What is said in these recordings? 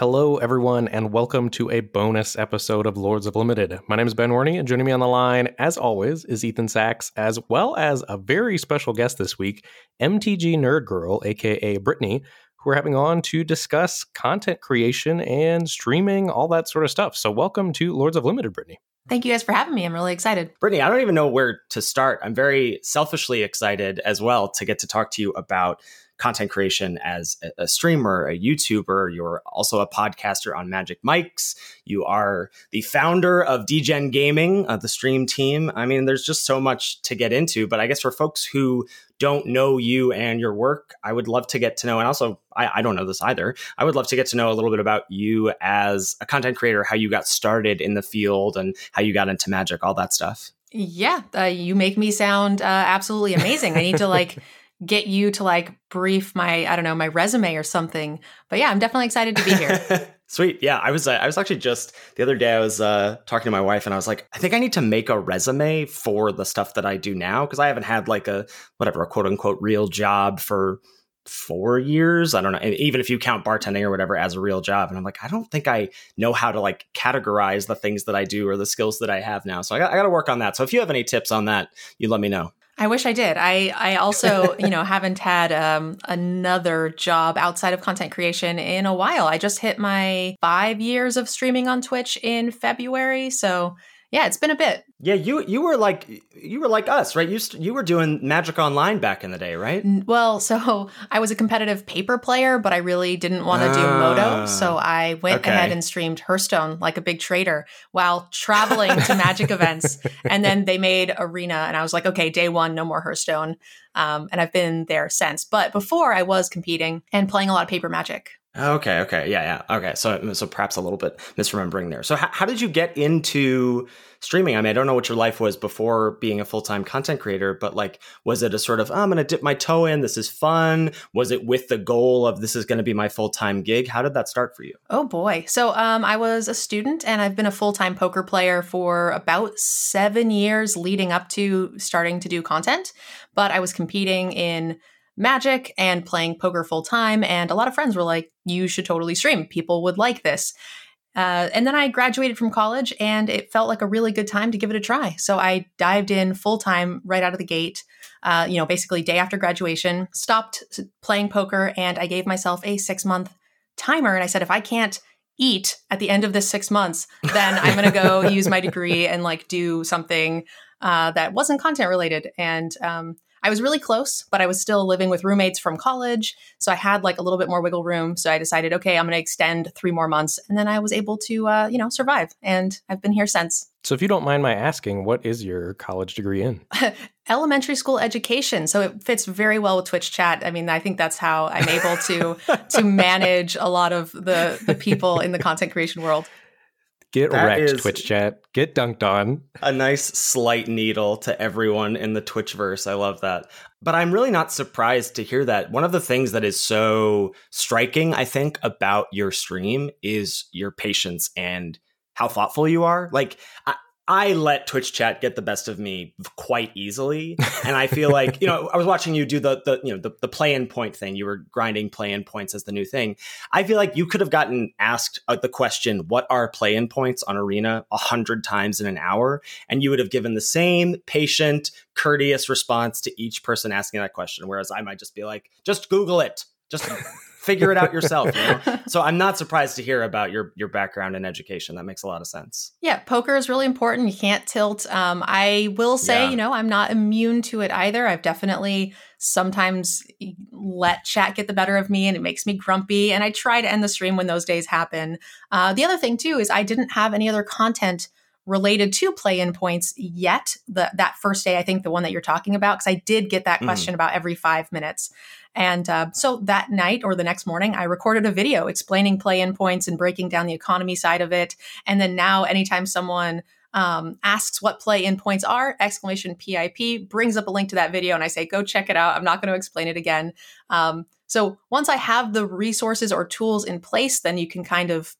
Hello, everyone, and welcome to a bonus episode of Lords of Limited. My name is Ben Warney, and joining me on the line, as always, is Ethan Saks, as well as a very special guest this week, MTG Nerd Girl, aka Brittany, who we're having on to discuss content creation and streaming, all that sort of stuff. So, welcome to Lords of Limited, Brittany. Thank you guys for having me. I'm really excited. Brittany, I don't even know where to start. I'm very selfishly excited as well to get to talk to you about content creation as a, streamer, a YouTuber. You're also a podcaster on Magic Mics. You are the founder of Degen Gaming, uh, the stream team. I mean, there's just so much to get into. But I guess for folks who don't know you and your work, I would love to get to know, and also, I, I, don't know this either. I would love to get to know a little bit about you as a content creator, how you got started in the field, and how you got into magic, all that stuff. Yeah, uh, you make me sound uh, absolutely amazing. I need to like get you to like brief my I don't know my resume or something. But yeah, I'm definitely excited to be here. Sweet. Yeah, I was uh, I was actually just the other day I was uh, talking to my wife and I was like, I think I need to make a resume for the stuff that I do now because I haven't had like a whatever a quote unquote real job for four years. I don't know, even if you count bartending or whatever as a real job. And I'm like, I don't think I know how to like categorize the things that I do or the skills that I have now. So I got, I got to work on that. So if you have any tips on that, you let me know. I wish I did. I I also, you know, haven't had um, another job outside of content creation in a while. I just hit my 5 years of streaming on Twitch in February, so yeah, it's been a bit. Yeah, you you were like you were like us, right? You you were doing Magic Online back in the day, right? Well, so I was a competitive paper player, but I really didn't want to do MODO, so ah, I went okay. ahead and streamed Hearthstone like a big trader while traveling to Magic events. And then they made Arena, and I was like, okay, day one, no more Hearthstone. Um, and I've been there since. But before, I was competing and playing a lot of paper Magic. Okay, okay, yeah, yeah. Okay, so so perhaps a little bit misremembering there. So how, how did you get into streaming? I mean, I don't know what your life was before being a full time content creator, but like, was it a sort of oh, I'm going to dip my toe in? This is fun. Was it with the goal of this is going to be my full time gig? How did that start for you? Oh boy, so um, I was a student and I've been a full time poker player for about seven years leading up to starting to do content, but I was competing in Magic and playing poker full time. And a lot of friends were like, you should totally stream. People would like this. Uh, and then I graduated from college and it felt like a really good time to give it a try. So I dived in full time right out of the gate, uh, you know, basically day after graduation, stopped playing poker, and I gave myself a six month timer. And I said, if I can't eat at the end of this six months, then I'm going to go use my degree and like do something uh, that wasn't content related. And um, I was really close, but I was still living with roommates from college. So I had like a little bit more wiggle room. So I decided, okay, I'm going to extend three more months. And then I was able to, uh, you know, survive. And I've been here since. So if you don't mind my asking, what is your college degree in? Elementary school education. So it fits very well with Twitch chat. I mean, I think that's how I'm able to to manage a lot of the the people in the content creation world. Get that wrecked, Twitch chat. Get dunked on. A nice slight needle to everyone in the Twitchverse. I love that. But I'm really not surprised to hear that. One of the things that is so striking, I think, about your stream is your patience and how thoughtful you are. Like, I, I let Twitch chat get the best of me quite easily. And I feel like, you know, I was watching you do the, the you know, the, the play in point thing. You were grinding play in points as the new thing. I feel like you could have gotten asked uh, the question, what are play in points on Arena a hundred times in an hour? And you would have given the same patient, courteous response to each person asking that question. Whereas I might just be like, just Google it. Just figure it out yourself. You know? so I'm not surprised to hear about your your background in education. That makes a lot of sense. Yeah, poker is really important. You can't tilt. Um, I will say, yeah. you know, I'm not immune to it either. I've definitely sometimes let chat get the better of me, and it makes me grumpy. And I try to end the stream when those days happen. Uh, the other thing too is I didn't have any other content related to play in points yet the, that first day i think the one that you're talking about because i did get that mm. question mm. about every five minutes and uh, so that night or the next morning, I recorded a video explaining play in points and breaking down the economy side of it. And then now, anytime someone um, asks what play in points are, exclamation PIP brings up a link to that video, and I say, go check it out. I'm not going to explain it again. Um, so once I have the resources or tools in place, then you can kind of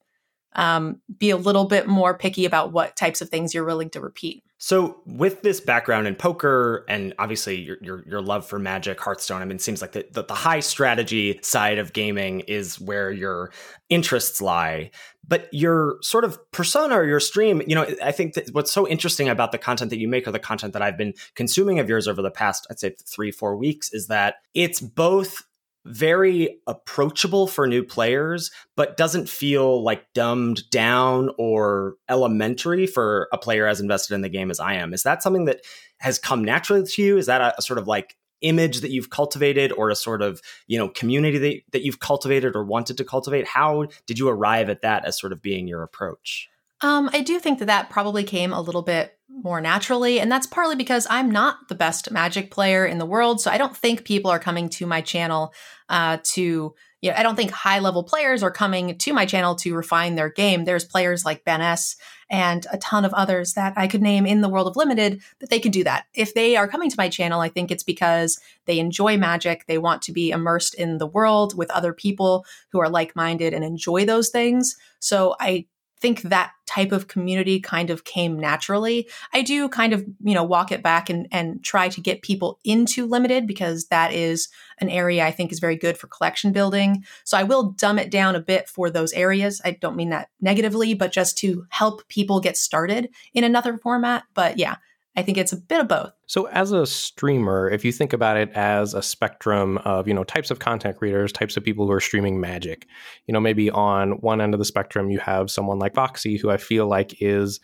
um, be a little bit more picky about what types of things you're willing to repeat. So, with this background in poker and obviously your your, your love for Magic, Hearthstone, I mean, it seems like the, the, the high strategy side of gaming is where your interests lie. But your sort of persona or your stream, you know, I think that what's so interesting about the content that you make or the content that I've been consuming of yours over the past, I'd say three, four weeks is that it's both very approachable for new players, but doesn't feel like dumbed down or elementary for a player as invested in the game as I am. Is that something that has come naturally to you? Is that a, a sort of like image that you've cultivated or a sort of you know community that, that you've cultivated or wanted to cultivate how did you arrive at that as sort of being your approach um, I do think that that probably came a little bit more naturally. And that's partly because I'm not the best magic player in the world. So I don't think people are coming to my channel uh, to, you know, I don't think high level players are coming to my channel to refine their game. There's players like Ben S and a ton of others that I could name in the world of limited that they could do that. If they are coming to my channel, I think it's because they enjoy magic. They want to be immersed in the world with other people who are like minded and enjoy those things. So I think that type of community kind of came naturally. I do kind of, you know, walk it back and, and try to get people into limited because that is an area I think is very good for collection building. So I will dumb it down a bit for those areas. I don't mean that negatively, but just to help people get started in another format. But yeah, I think it's a bit of both. So as a streamer, if you think about it as a spectrum of, you know, types of content creators, types of people who are streaming magic, you know, maybe on one end of the spectrum you have someone like Voxy who I feel like is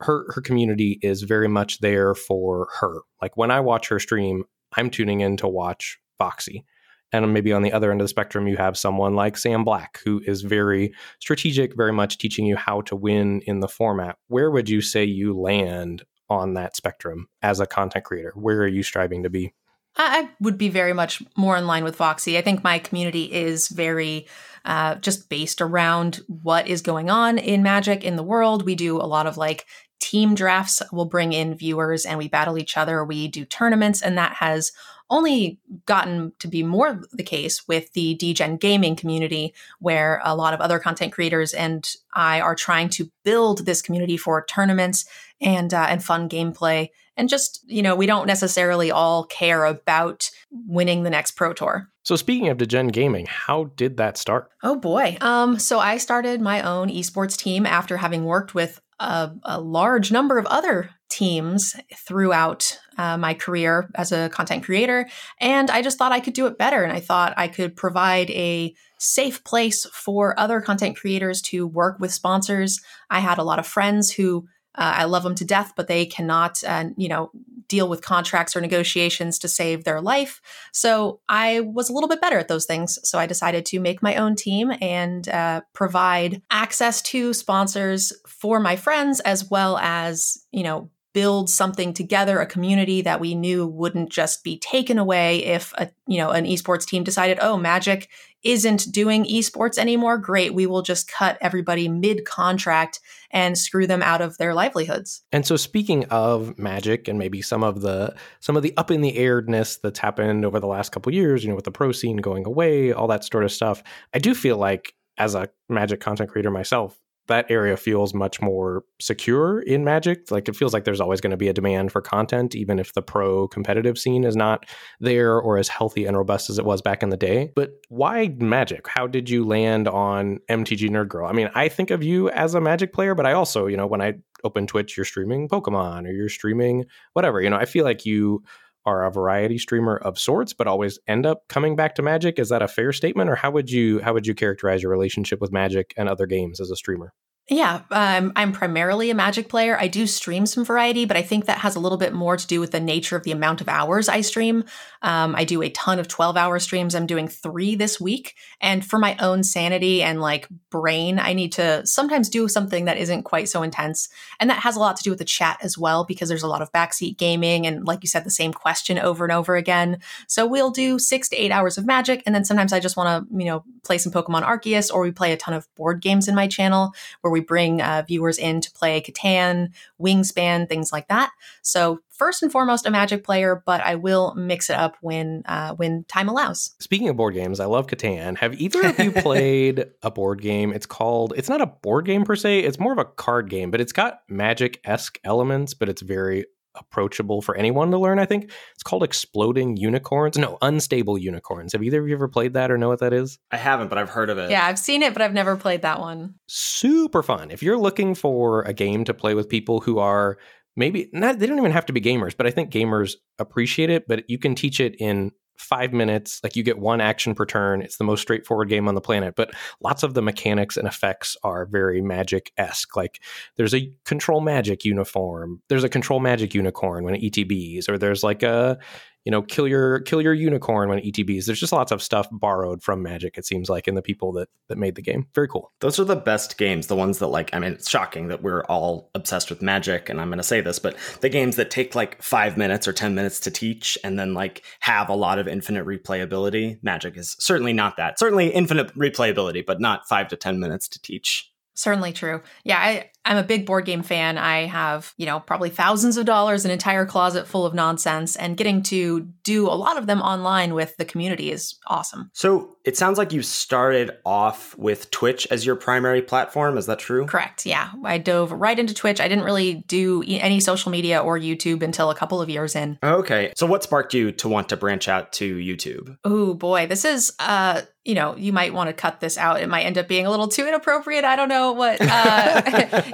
her her community is very much there for her. Like when I watch her stream, I'm tuning in to watch Voxy. And maybe on the other end of the spectrum, you have someone like Sam Black, who is very strategic, very much teaching you how to win in the format. Where would you say you land on that spectrum as a content creator? Where are you striving to be? I would be very much more in line with Voxy. I think my community is very uh, just based around what is going on in Magic in the world. We do a lot of like team drafts. We'll bring in viewers and we battle each other. We do tournaments, and that has only gotten to be more the case with the Degen gaming community, where a lot of other content creators and I are trying to build this community for tournaments and uh, and fun gameplay. And just you know, we don't necessarily all care about winning the next pro tour. So speaking of Degen gaming, how did that start? Oh boy. Um, so I started my own esports team after having worked with a, a large number of other teams throughout uh, my career as a content creator. And I just thought I could do it better. And I thought I could provide a safe place for other content creators to work with sponsors. I had a lot of friends who uh, I love them to death, but they cannot, uh, you know, deal with contracts or negotiations to save their life. So I was a little bit better at those things. So I decided to make my own team and uh, provide access to sponsors for my friends, as well as, you know, build something together, a community that we knew wouldn't just be taken away if a you know an esports team decided, oh, Magic isn't doing esports anymore. Great, we will just cut everybody mid contract and screw them out of their livelihoods. And so, speaking of Magic and maybe some of the some of the up in the airedness that's happened over the last couple years, you know, with the pro scene going away, all that sort of stuff, I do feel like as a Magic content creator myself, that area feels much more secure in Magic. Like it feels like there's always going to be a demand for content, even if the pro competitive scene is not there or as healthy and robust as it was back in the day. But why Magic? How did you land on MTG Nerd Girl? I mean, I think of you as a Magic player, but I also, you know, when I open Twitch, you're streaming Pokemon or you're streaming whatever. You know, I feel like you are a variety streamer of sorts, but always end up coming back to Magic. Is that a fair statement, or how would you how would you characterize your relationship with Magic and other games as a streamer? Yeah, um, I'm primarily a Magic player. I do stream some variety, but I think that has a little bit more to do with the nature of the amount of hours I stream. Um, I do a ton of 12 hour streams. I'm doing three this week. And for my own sanity and like brain, I need to sometimes do something that isn't quite so intense. And that has a lot to do with the chat as well, because there's a lot of backseat gaming and, like you said, the same question over and over again. So we'll do six to eight hours of Magic. And then sometimes I just want to, you know, play some Pokemon Arceus or we play a ton of board games in my channel where we bring uh, viewers in to play Catan, Wingspan, things like that. So first and foremost, a Magic player, but I will mix it up when uh, when time allows. Speaking of board games, I love Catan. Have either of you played a board game? It's called. It's not a board game per se. It's more of a card game, but it's got Magic esque elements, but it's very approachable for anyone to learn, I think. It's called Exploding Unicorns. No, Unstable Unicorns. Have either of you ever played that or know what that is? I haven't, but I've heard of it. Yeah, I've seen it, but I've never played that one. Super fun. If you're looking for a game to play with people who are maybe not, they don't even have to be gamers, but I think gamers appreciate it, but you can teach it in five minutes. Like you get one action per turn. It's the most straightforward game on the planet, but lots of the mechanics and effects are very magic esque. Like there's a control magic uniform, there's a control magic unicorn when it ETBs, or there's like a you know, kill your kill your unicorn when ETBs. There's just lots of stuff borrowed from Magic. It seems like in the people that that made the game. Very cool. Those are the best games. The ones that like. I mean, it's shocking that we're all obsessed with Magic, and I'm going to say this, but the games that take like five minutes or ten minutes to teach, and then like have a lot of infinite replayability. Magic is certainly not that. Certainly infinite replayability, but not five to ten minutes to teach. Certainly true. Yeah, I, I'm a big board game fan. I have, you know, probably thousands of dollars, an entire closet full of nonsense, and getting to do a lot of them online with the community is awesome. So it sounds like you started off with Twitch as your primary platform. Is that true? Correct. Yeah. I dove right into Twitch. I didn't really do any social media or YouTube until a couple of years in. Okay. So what sparked you to want to branch out to YouTube? Oh, boy. This is, uh, you know, you might want to cut this out. It might end up being a little too inappropriate. I don't know what, uh,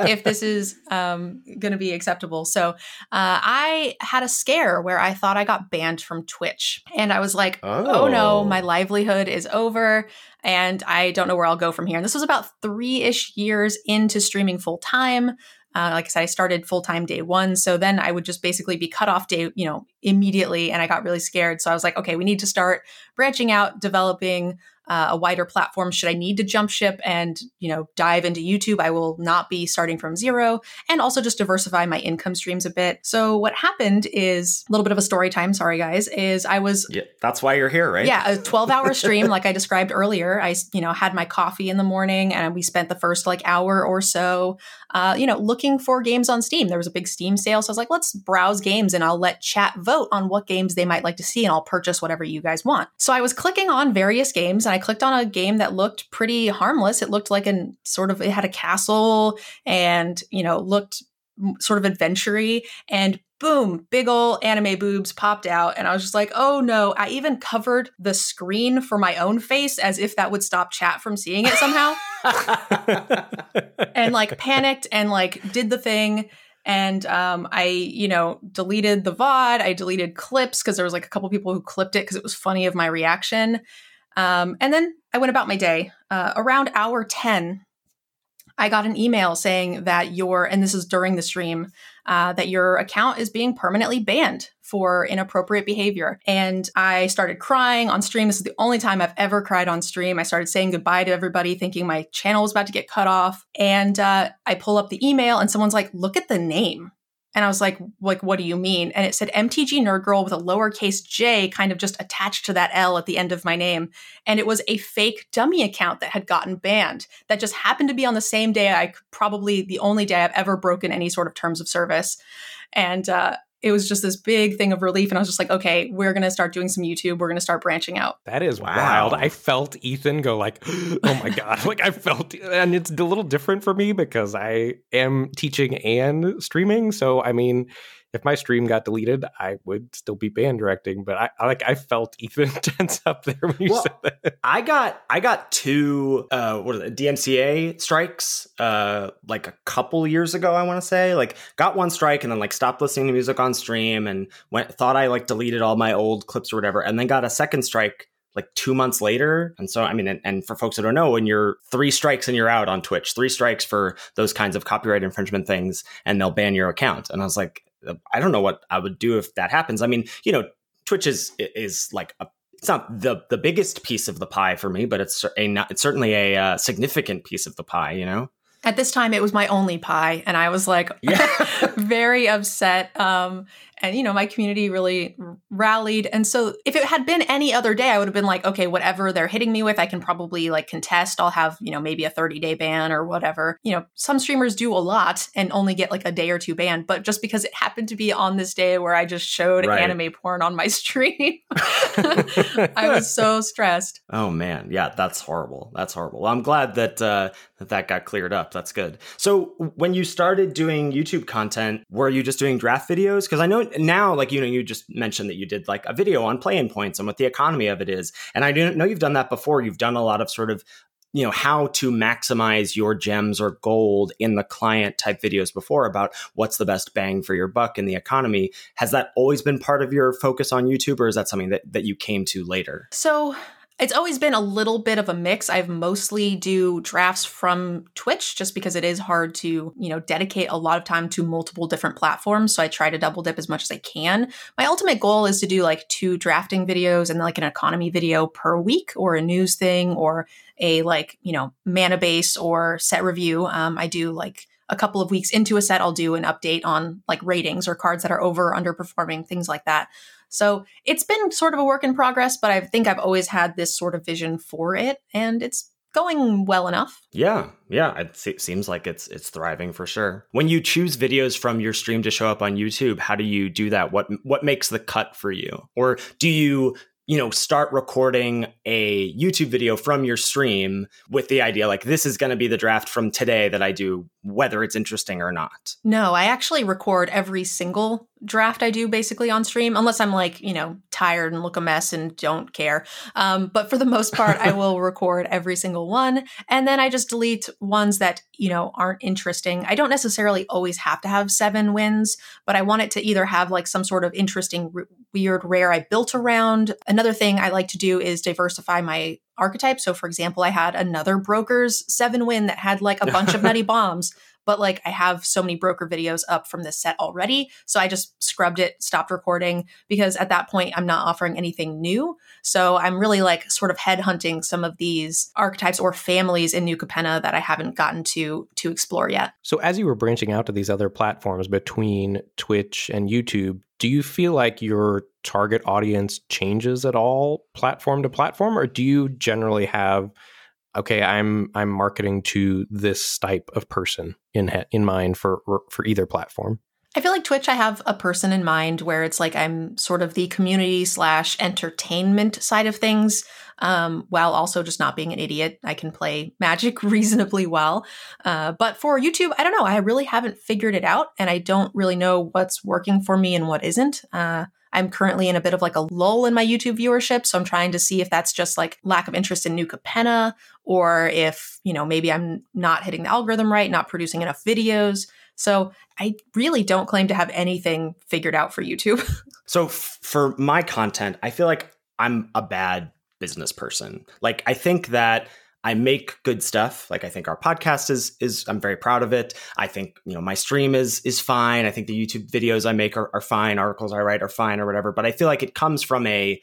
if this is um, going to be acceptable. So uh, I had a scare where I thought I got banned from Twitch. And I was like, oh, oh no, my livelihood is over and I don't know where I'll go from here. And this was about three ish years into streaming full time. Uh, like I said, I started full time day one. So then I would just basically be cut off day, you know, immediately. And I got really scared. So I was like, okay, we need to start branching out, developing uh, a wider platform should i need to jump ship and you know dive into youtube i will not be starting from zero and also just diversify my income streams a bit. So what happened is a little bit of a story time sorry guys is i was yeah that's why you're here right? Yeah a 12 hour stream like i described earlier. I you know had my coffee in the morning and we spent the first like hour or so uh, you know looking for games on steam. There was a big steam sale so i was like let's browse games and i'll let chat vote on what games they might like to see and i'll purchase whatever you guys want. So i was clicking on various games and i clicked on a game that looked pretty harmless. It looked like an sort of it had a castle and you know looked sort of adventury and boom big old anime boobs popped out and i was just like oh no i even covered the screen for my own face as if that would stop chat from seeing it somehow and like panicked and like did the thing and um, I, you know, deleted the VOD. I deleted clips because there was like a couple people who clipped it because it was funny of my reaction. Um, and then I went about my day. Uh, around hour 10, I got an email saying that your, and this is during the stream, uh, that your account is being permanently banned for inappropriate behavior. And I started crying on stream. This is the only time I've ever cried on stream. I started saying goodbye to everybody, thinking my channel was about to get cut off. And uh, I pull up the email, and someone's like, look at the name. And I was like, like, what do you mean? And it said MTG Nerd Girl with a lowercase j kind of just attached to that L at the end of my name. And it was a fake dummy account that had gotten banned that just happened to be on the same day I probably the only day I've ever broken any sort of terms of service. And uh, it was just this big thing of relief. And I was just like, okay, we're going to start doing some YouTube. We're going to start branching out. That is wow. wild. I felt Ethan go like, oh my God. like I felt, and it's a little different for me because I am teaching and streaming. So, I mean, if my stream got deleted, I would still be band directing. But I, I like I felt Ethan tense up there when you well, said that. I got I got two uh what are the DMCA strikes uh like a couple years ago, I want to say. Like got one strike and then like stopped listening to music on stream and went thought I like deleted all my old clips or whatever, and then got a second strike like two months later. And so, I mean, and, and, for folks that don't know, when you're three strikes and you're out on Twitch, three strikes for those kinds of copyright infringement things, and they'll ban your account. And I was like, I don't know what I would do if that happens. I mean, you know, Twitch is is like a it's not the the biggest piece of the pie for me, but it's a it's certainly a uh, significant piece of the pie. You know. At this time, it was my only pie, and I was like yeah. very upset. Um, and you know my community really rallied and so if it had been any other day i would have been like okay whatever they're hitting me with i can probably like contest i'll have you know maybe a 30 day ban or whatever you know some streamers do a lot and only get like a day or two ban but just because it happened to be on this day where i just showed right. anime porn on my stream i was so stressed oh man yeah that's horrible that's horrible well, i'm glad that uh that got cleared up. That's good. So when you started doing youtube content were you just doing draft videos? Because i know now, like, you know, you just mentioned that you did like a video on playing points and what the economy of it is. And I didn't know you've done that before. You've done a lot of sort of you know how to maximize your gems or gold in the client type videos before about what's the best bang for your buck in the economy. Has that always been part of your focus on youtube or is that something that, that you came to later? So it's always been a little bit of a mix. I've mostly do drafts from Twitch just because it is hard to, you know, dedicate a lot of time to multiple different platforms. So I try to double dip as much as I can. My ultimate goal is to do like two drafting videos and like an economy video per week or a news thing or a like, you know, mana base or set review. Um, I do like a couple of weeks into a set, I'll do an update on like ratings or cards that are over, underperforming, things like that. So it's been sort of a work in progress, but I think I've always had this sort of vision for it, and it's going well enough. Yeah, yeah, it seems like it's it's thriving for sure. When you choose videos from your stream to show up on YouTube, how do you do that? What what makes the cut for you? Or do you you know, start recording a YouTube video from your stream with the idea like this is going to be the draft from today that I do, whether it's interesting or not? No, I actually record every single draft I do basically on stream, unless I'm like, you know, tired and look a mess and don't care. Um, but for the most part, I will record every single one. And then I just delete ones that, you know, aren't interesting. I don't necessarily always have to have seven wins, but I want it to either have like some sort of interesting, r- weird, rare I built around. Another thing I like to do is diversify my archetype. So, for example, I had another broker's seven win that had like a bunch of nutty bombs but like I have so many broker videos up from this set already. So I just scrubbed it, stopped recording because at that point I'm not offering anything new. So I'm really like sort of headhunting some of these archetypes or families in New Capenna that I haven't gotten to to explore yet. So as you were branching out to these other platforms between Twitch and YouTube, do you feel like your target audience changes at all platform to platform or do you generally have okay, I'm I'm marketing to this type of person in in mind for for either platform. I feel like Twitch, I have a person in mind where it's like I'm sort of the community slash entertainment side of things, um, while also just not being an idiot. I can play Magic reasonably well. Uh, but for YouTube, I don't know. I really haven't figured it out, and I don't really know what's working for me and what isn't. Uh, I'm currently in a bit of like a lull in my YouTube viewership. So I'm trying to see if that's just like lack of interest in New Capenna or if, you know, maybe I'm not hitting the algorithm right, not producing enough videos. So I really don't claim to have anything figured out for YouTube. so f- for my content, I feel like I'm a bad business person. Like I think that I make good stuff. Like I think our podcast is is I'm very proud of it. I think you know my stream is is fine. I think the YouTube videos I make are, are fine. Articles I write are fine or whatever. But I feel like it comes from a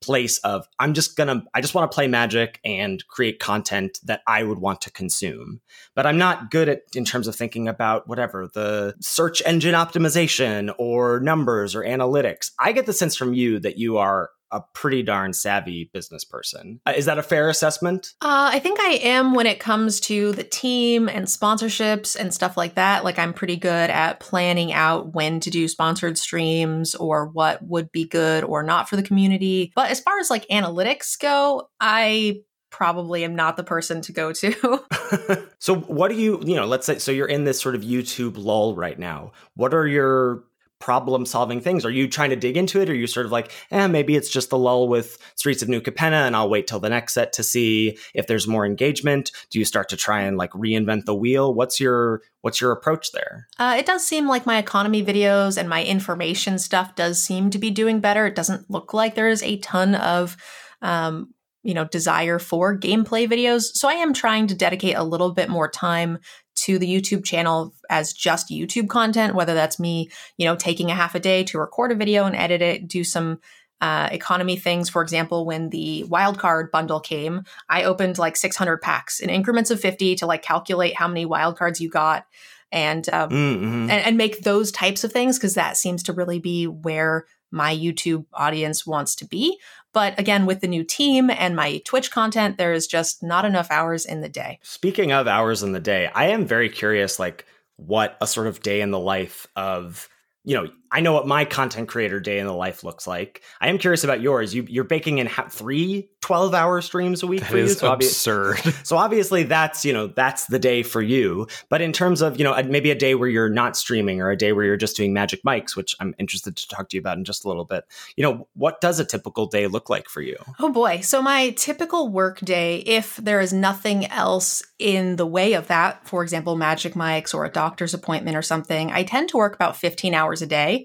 place of I'm just gonna I just want to play Magic and create content that I would want to consume. But I'm not good at in terms of thinking about whatever the search engine optimization or numbers or analytics. I get the sense from you that you are a pretty darn savvy business person. Uh, is that a fair assessment? Uh, I think I am when it comes to the team and sponsorships and stuff like that. Like, I'm pretty good at planning out when to do sponsored streams or what would be good or not for the community. But as far as like analytics go, I probably am not the person to go to. so what do you, you know, let's say so you're in this sort of YouTube lull right now. What are your problem solving things? Are you trying to dig into it? Or are you sort of like, eh, maybe it's just the lull with Streets of New Capenna and I'll wait till the next set to see if there's more engagement? Do you start to try and like reinvent the wheel? What's your what's your approach there? Uh, it does seem like my economy videos and my information stuff does seem to be doing better. It doesn't look like there is a ton of um, you know desire for gameplay videos so i am trying to dedicate a little bit more time to the YouTube channel as just YouTube content, whether that's me, you know, taking a half a day to record a video and edit it, do some uh, economy things. For example, when the wildcard bundle came, I opened like 600 packs in increments of 50 to like calculate how many wildcards you got and, um, mm-hmm. and, and make those types of things because that seems to really be where my YouTube audience wants to be. But again, with the new team and my Twitch content, there is just not enough hours in the day. Speaking of hours in the day, I am very curious, like what a sort of day in the life of you know, I know what my content creator day in the life looks like. I am curious about yours. You, you're baking in ha- three 12 hour streams a week that for you. So absurd. Obvi- so obviously that's, you know, that's the day for you. But in terms of, you know, maybe a day where you're not streaming or a day where you're just doing magic mics, which I'm interested to talk to you about in just a little bit, you know, what does a typical day look like for you? Oh boy. So my typical work day, if there is nothing else in the way of that, for example, magic mics or a doctor's appointment or something, I tend to work about 15 hours a day.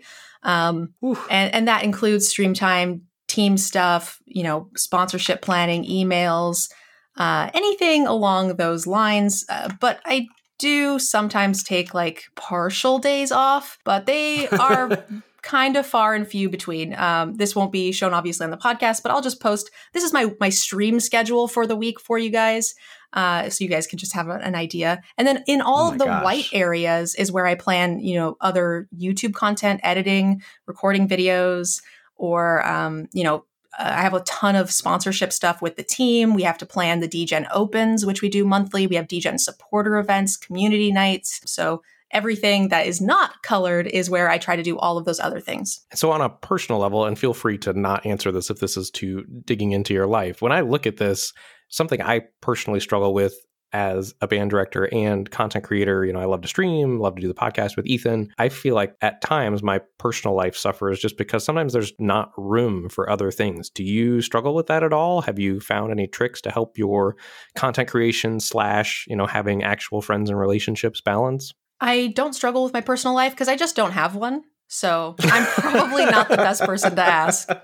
Um, and, and that includes stream time, team stuff, you know, sponsorship planning, emails, uh, anything along those lines. Uh, but I do sometimes take like partial days off, but they are kind of far and few between. Um, this won't be shown obviously on the podcast, but I'll just post. This is my my stream schedule for the week for you guys, uh, so you guys can just have an idea. And then in all oh of the gosh. white areas is where I plan, you know, other YouTube content, editing, recording videos, or um, you know. Uh, I have a ton of sponsorship stuff with the team. We have to plan the Degen Opens, which we do monthly. We have Degen supporter events, community nights. So everything that is not colored is where I try to do all of those other things. So, on a personal level, and feel free to not answer this if this is too digging into your life, when I look at this, something I personally struggle with as a band director and content creator, you know, I love to stream, love to do the podcast with Ethan. I feel like at times my personal life suffers just because sometimes there's not room for other things. Do you struggle with that at all? Have you found any tricks to help your content creation slash, you know, having actual friends and relationships balance? I don't struggle with my personal life because I just don't have one. So I'm probably not the best person to ask.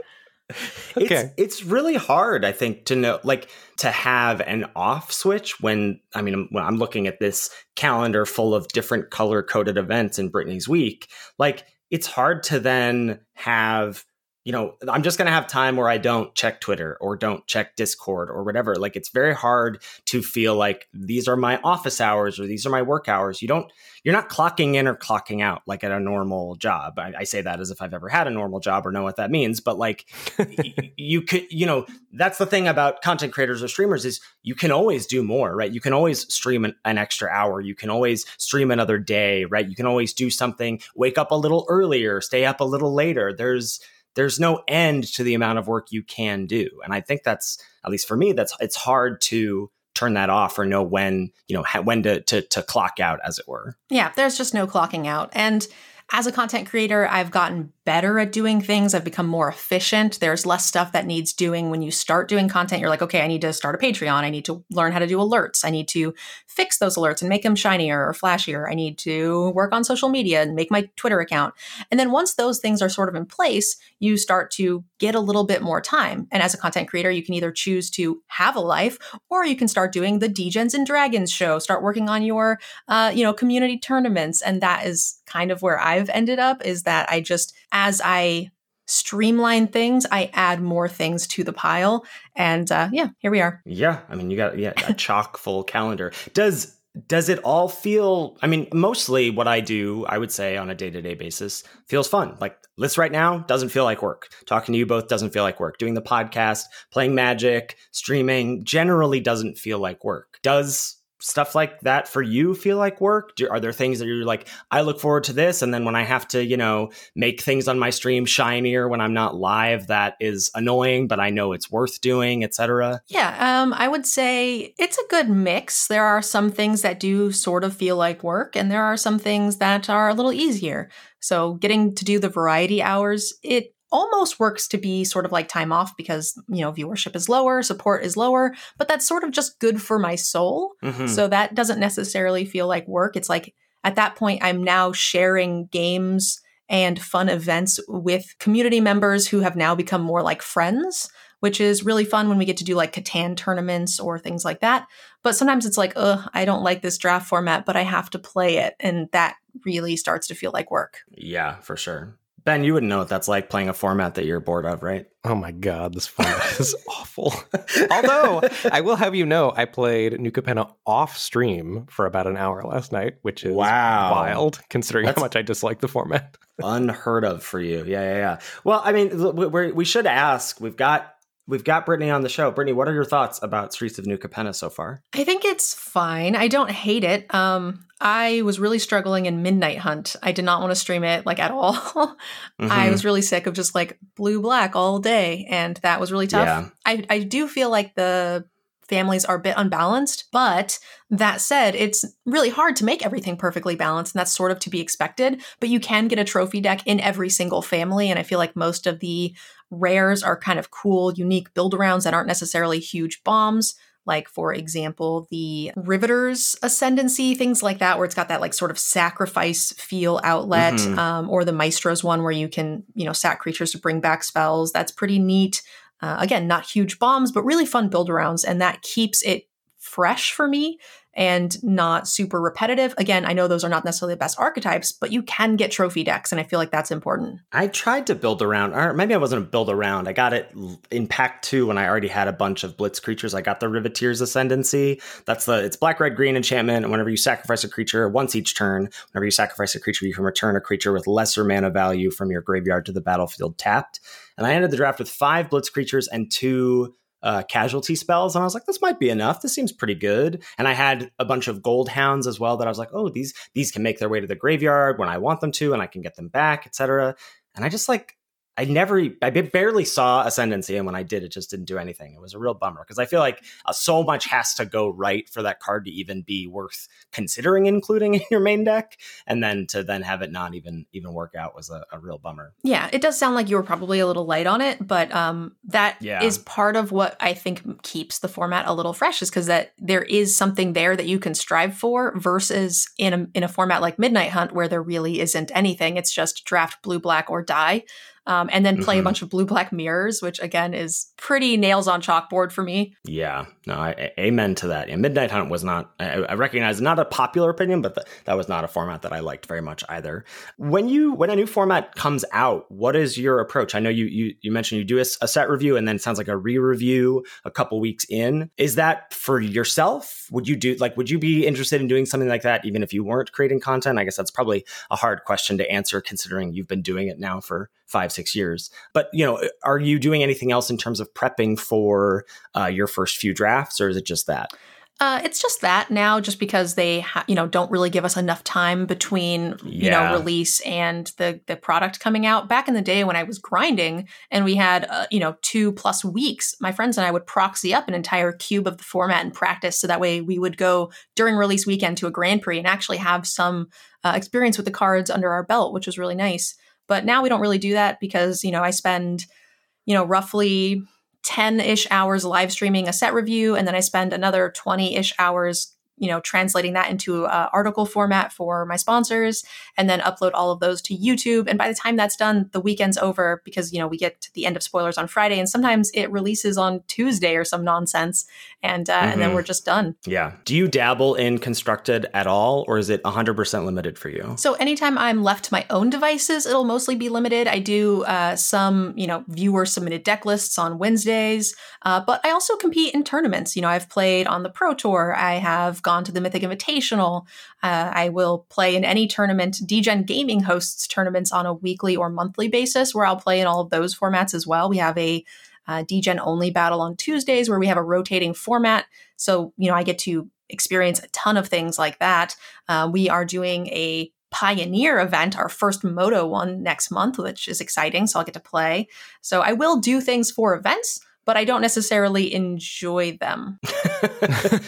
okay. It's, it's really hard, I think, to know, like, to have an off switch when, I mean, when I'm looking at this calendar full of different color coded events in Brittany's week, like, it's hard to then have you know, I'm just going to have time where I don't check Twitter or don't check Discord or whatever. Like it's very hard to feel like these are my office hours or these are my work hours. You don't, you're not clocking in or clocking out like at a normal job. I, I say that as if I've ever had a normal job or know what that means. But like you could, you know, that's the thing about content creators or streamers is you can always do more, right? You can always stream an, an extra hour. You can always stream another day, right? You can always do something, wake up a little earlier, stay up a little later. There's, there's no end to the amount of work you can do. And I think that's, at least for me, that's, it's hard to turn that off or know when, you know, when to, to, to clock out as it were. Yeah. There's just no clocking out. And as a content creator, I've gotten better at doing things. I've become more efficient. There's less stuff that needs doing when you start doing content. You're like, okay, I need to start a Patreon. I need to learn how to do alerts. I need to fix those alerts and make them shinier or flashier. I need to work on social media and make my Twitter account. And then once those things are sort of in place, you start to get a little bit more time. And as a content creator, you can either choose to have a life or you can start doing the Degens and Dragons show, start working on your, uh, you know, community tournaments. And that is kind of where I've ended up is that I just, as I streamline things, I add more things to the pile. And uh, yeah, here we are. Yeah, I mean, you got yeah a chock full calendar. Does does it all feel? I mean, mostly what I do, I would say on a day to day basis, feels fun. Like this right now doesn't feel like work. Talking to you both doesn't feel like work. Doing the podcast, playing Magic, streaming generally doesn't feel like work. Does stuff like that for you feel like work? Do, are there things that you're like, I look forward to this, and then when I have to, you know, make things on my stream shinier when I'm not live, that is annoying, but I know it's worth doing, etc. Yeah, um, I would say it's a good mix. There are some things that do sort of feel like work, and there are some things that are a little easier. So getting to do the variety hours, it almost works to be sort of like time off because you know viewership is lower support is lower but that's sort of just good for my soul mm-hmm. so that doesn't necessarily feel like work it's like at that point i'm now sharing games and fun events with community members who have now become more like friends which is really fun when we get to do like Catan tournaments or things like that. But sometimes it's like, ugh, I don't like this draft format, but I have to play it. And that really starts to feel like work. Yeah, for sure Ben, you wouldn't know what that's like playing a format that you're bored of, right? Oh my god, this format is awful. Although I will have you know, I played New Capenna off stream for about an hour last night, which is wow. wild considering that's how much I dislike the format. unheard of for you. Yeah, yeah, yeah. Well, I mean, we we should ask. We've got we've got Brittany on the show. Brittany, what are your thoughts about Streets of New Capenna so far? I think it's fine. I don't hate it. Um, I was really struggling in Midnight Hunt. I did not want to stream it like at all. mm-hmm. I was really sick of just like blue black all day, and that was really tough. Yeah. I I do feel like the families are a bit unbalanced. But that said, it's really hard to make everything perfectly balanced, and that's sort of to be expected. But you can get a trophy deck in every single family, and I feel like most of the rares are kind of cool, unique build arounds that aren't necessarily huge bombs like for example the Riveteers Ascendancy things like that where it's got that like sort of sacrifice feel outlet mm-hmm. um, or the maestros one where you can you know sack creatures to bring back spells. That's pretty neat. Uh, again not huge bombs but really fun build arounds and that keeps it fresh for me and not super repetitive. Again, I know those are not necessarily the best archetypes, but you can get trophy decks, and I feel like that's important. I tried to build around, or maybe I wasn't a build around. I got it in pack two when I already had a bunch of blitz creatures. I got the Riveteer's Ascendancy. That's the it's black, red, green enchantment, and whenever you sacrifice a creature once each turn, whenever you sacrifice a creature, you can return a creature with lesser mana value from your graveyard to the battlefield tapped. And I ended the draft with five blitz creatures and two uh, casualty spells, and I was like, this might be enough. This seems pretty good. And I had a bunch of gold hounds as well that I was like, oh, these these can make their way to the graveyard when I want them to, and I can get them back, etc. And I just like I never, I barely saw Ascendancy, and when I did, it just didn't do anything. It was a real bummer because I feel like uh, so much has to go right for that card to even be worth considering including in your main deck, and then to then have it not even even work out was a, a real bummer. Yeah, it does sound like you were probably a little light on it, but um, that yeah. is part of what I think keeps the format a little fresh, is because that there is something there that you can strive for versus in a in a format like Midnight Hunt where there really isn't anything. It's just draft blue black or die um, and then play mm-hmm. a bunch of blue black mirrors, which again is pretty nails on chalkboard for me. Yeah, no, I, amen to that. And Midnight Hunt was not, I, I recognize, not a popular opinion, but that was not a format that I liked very much either. When you when a new format comes out, what is your approach? I know you you, you mentioned you do a, a set review and then it sounds like a re-review a couple weeks in. Is that for yourself? Would you do like would you be interested in doing something like that even if you weren't creating content? I guess that's probably a hard question to answer considering you've been doing it now for five six years. But you know, are you doing anything else in terms of prepping for uh, your first few drafts, or is it just that? Uh, it's just that now, just because they, ha- you know, don't really give us enough time between, you know, release and the the product coming out. Back in the day when I was grinding and we had, uh, you know, two plus weeks, my friends and I would proxy up an entire cube of the format and practice, so that way we would go during release weekend to a Grand Prix and actually have some uh, experience with the cards under our belt, which was really nice. But now we don't really do that because, you know, I spend, you know, roughly 10 ish hours live streaming a set review, and then I spend another 20 ish hours you know translating that into uh, article format for my sponsors and then upload all of those to youtube. And by the time that's done the weekend's over because you know we get to the end of spoilers on friday and sometimes it releases on tuesday or some nonsense. And uh, mm-hmm. and then mm-hmm. we're just done. Yeah. Do you dabble in constructed at all or is it 100% limited for you? So anytime i'm left to my own devices it'll mostly be limited. I do uh, some you know viewer submitted deck lists on wednesdays uh, but i also compete in tournaments. You know i've played on the pro tour. I have gone to the Mythic Invitational. Uh, I will play in any tournament. Degen Gaming hosts tournaments on a weekly or monthly basis where I'll play in all of those formats as well. We have a uh, DGen only battle on Tuesdays where we have a rotating format. So, you know, I get to experience a ton of things like that. Uh, we are doing a Pioneer event, our first MODO one next month, which is exciting. So I'll get to play. So I will do things for events, but I don't necessarily enjoy them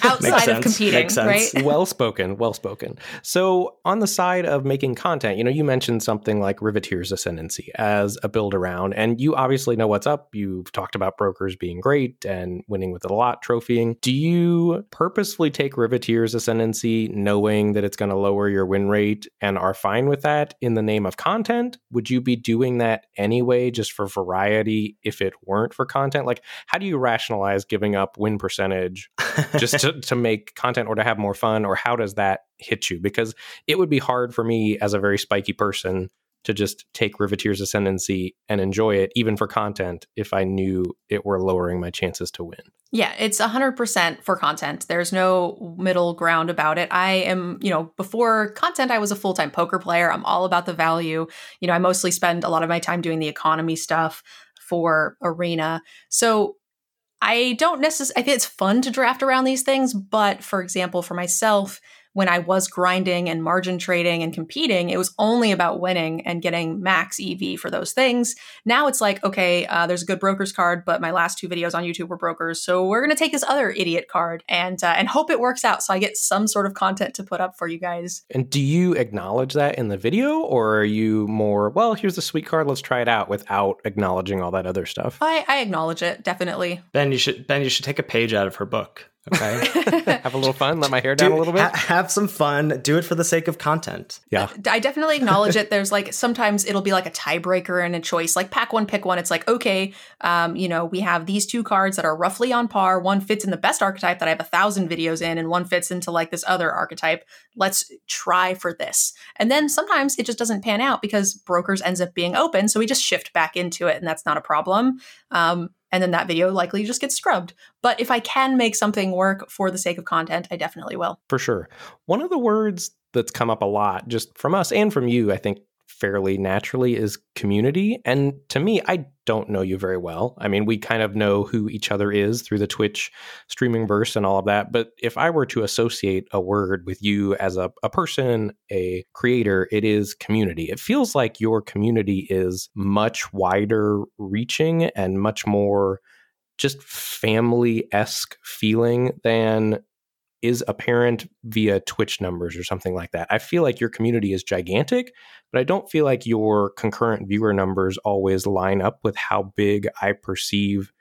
outside of competing. Right? well spoken, well spoken. So, on the side of making content, you know, you mentioned something like Riveteer's Ascendancy as a build around, and you obviously know what's up. You've talked about brokers being great and winning with it a lot, trophying. Do you purposefully take Riveteer's Ascendancy knowing that it's going to lower your win rate and are fine with that in the name of content? Would you be doing that anyway, just for variety, if it weren't for content? Like, how do you rationalize giving up win percentage just to, to make content or to have more fun or how does that hit you because it would be hard for me as a very spiky person to just take Riveteer's Ascendancy and enjoy it, even for content, if I knew it were lowering my chances to win. Yeah, it's 100% for content. There's no middle ground about it. I am, you know, before content, I was a full time poker player. I'm all about the value. You know, I mostly spend a lot of my time doing the economy stuff for Arena. So I don't necessarily, I think it's fun to draft around these things. But for example, for myself, when I was grinding and margin trading and competing, it was only about winning and getting max EV for those things. Now it's like, okay, uh, there's a good brokers card, but my last two videos on YouTube were brokers, so we're gonna take this other idiot card and uh, and hope it works out, so I get some sort of content to put up for you guys. And do you acknowledge that in the video, or are you more, well, here's the sweet card, let's try it out, without acknowledging all that other stuff? I, I acknowledge it definitely. Ben, you should Ben, you should take a page out of her book. Okay. have a little fun, let my hair down Do- a little bit. ha- have some fun. Do it for the sake of content. yeah. I definitely acknowledge it. There's like sometimes it'll be like a tiebreaker and a choice, like pack one, pick one. It's like, okay, um, you know, we have these two cards that are roughly on par. One fits in the best archetype that I have a thousand videos in, and one fits into like this other archetype. Let's try for this. And then sometimes it just doesn't pan out because brokers ends up being open. So we just shift back into it, and that's not a problem. Um, and then that video likely just gets scrubbed. But if I can make something work for the sake of content, I definitely will. For sure. One of the words that's come up a lot, just from us and from you, I think fairly naturally, is community. And to me, I don't know you very well. I mean, we kind of know who each other is through the Twitch streaming verse and all of that. But if I were to associate a word with you as a, a person, a creator, it is community. It feels like your community is much wider reaching and much more just family esque feeling than is apparent via Twitch numbers or something like that. I feel like your community is gigantic, but I don't feel like your concurrent viewer numbers always line up with how big I perceive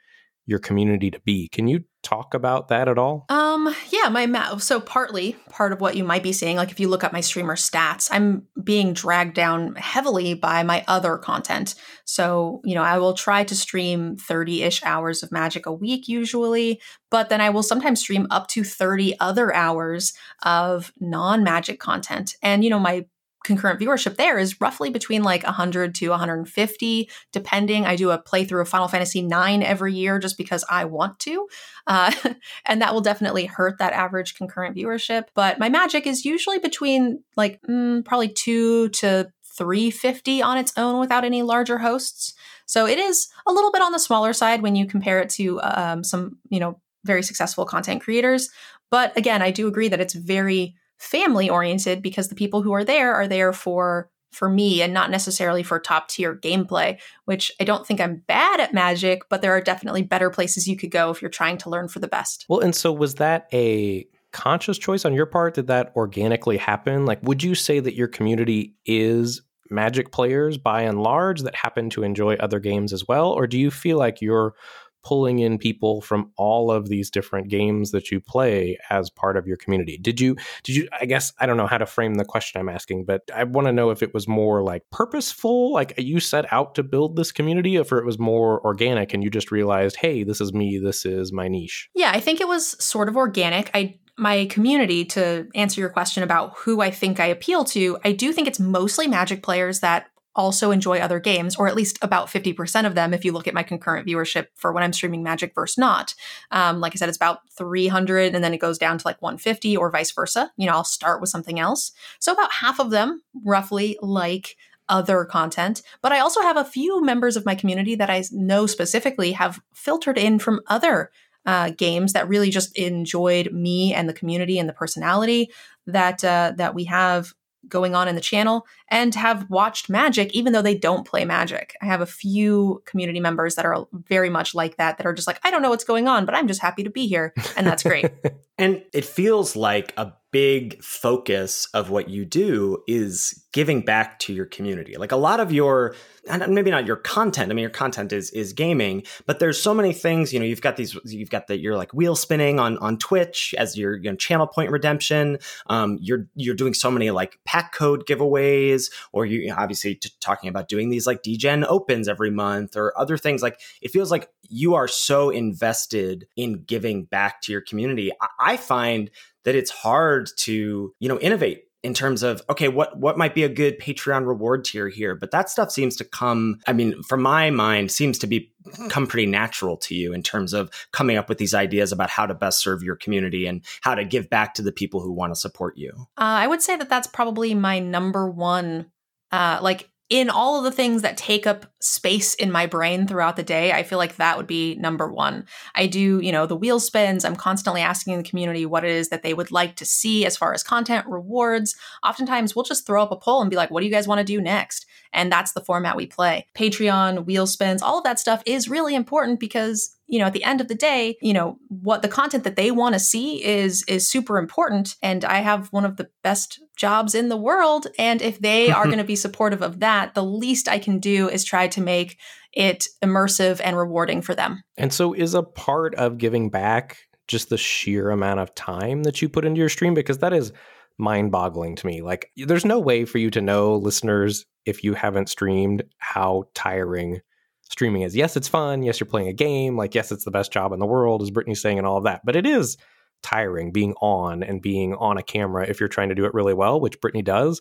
your community to be. Can you talk about that at all? Um, yeah, my ma- so partly part of what you might be seeing, like if you look at my streamer stats, I'm being dragged down heavily by my other content. So, you know, I will try to stream 30-ish hours of magic a week usually, but then I will sometimes stream up to 30 other hours of non-magic content. And, you know, my concurrent viewership there is roughly between like 100 to 150 depending. I do a playthrough of final fantasy 9 every year just because i want to uh, and that will definitely hurt that average concurrent viewership but my magic is usually between like mm, probably 2 to 350 on its own without any larger hosts. So it is a little bit on the smaller side when you compare it to um, some you know very successful content creators but again i do agree that it's very family oriented because the people who are there are there for for me and not necessarily for top tier gameplay which i don't think i'm bad at magic but there are definitely better places you could go if you're trying to learn for the best Well, and so was that a conscious choice on your part? Did that organically happen? Like, would you say that your community is magic players by and large that happen to enjoy other games as well? Or do you feel like you're pulling in people from all of these different games that you play as part of your community. Did you did you i guess i don't know how to frame the question i'm asking but i want to know if it was more like purposeful like you set out to build this community or if it was more organic and you just realized hey this is me this is my niche? Yeah i think it was sort of organic. I my community to answer your question about who i think i appeal to i do think it's mostly magic players that also enjoy other games, or at least about 50% of them if you look at my concurrent viewership for when I'm streaming Magic versus not. Um, like I said, it's about 300 and then it goes down to like 150 or vice versa. You know, I'll start with something else. So about half of them roughly like other content, but I also have a few members of my community that I know specifically have filtered in from other uh, games that really just enjoyed me and the community and the personality that uh, that we have going on in the channel and have watched Magic, even though they don't play Magic. I have a few community members that are very much like that, that are just like, I don't know what's going on, but I'm just happy to be here. And that's great. and it feels like a big focus of what you do is giving back to your community. Like a lot of your and maybe not your content. I mean your content is is gaming, but there's so many things, you know, you've got these you've got that you're like wheel spinning on on Twitch as your you know, channel point redemption. Um you're you're doing so many like pack code giveaways or you, you know, obviously t- talking about doing these like Degen opens every month or other things like it feels like you are so invested in giving back to your community. I, I find that it's hard to you know innovate in terms of okay what what might be a good patreon reward tier here? But that stuff seems to come i mean from my mind seems to be come pretty natural to you in terms of coming up with these ideas about how to best serve your community and how to give back to the people who want to support you. Uh, i would say that that's probably my number one uh, like in all of the things that take up space in my brain throughout the day, I feel like that would be number one. I do, you know, the wheel spins. I'm constantly asking the community what it is that they would like to see as far as content rewards. Oftentimes, we'll just throw up a poll and be like, what do you guys want to do next? And that's the format we play. Patreon, wheel spins, all of that stuff is really important because you know at the end of the day you know what the content that they want to see is is super important and i have one of the best jobs in the world and if they are mm-hmm. going to be supportive of that the least i can do is try to make it immersive and rewarding for them and so is a part of giving back just the sheer amount of time that you put into your stream because that is mind boggling to me like there's no way for you to know listeners if you haven't streamed how tiring streaming is. Yes, it's fun. Yes, you're playing a game. Like, yes, it's the best job in the world, as Brittany's saying, and all of that. But it is tiring being on and being on a camera if you're trying to do it really well, which Brittany does.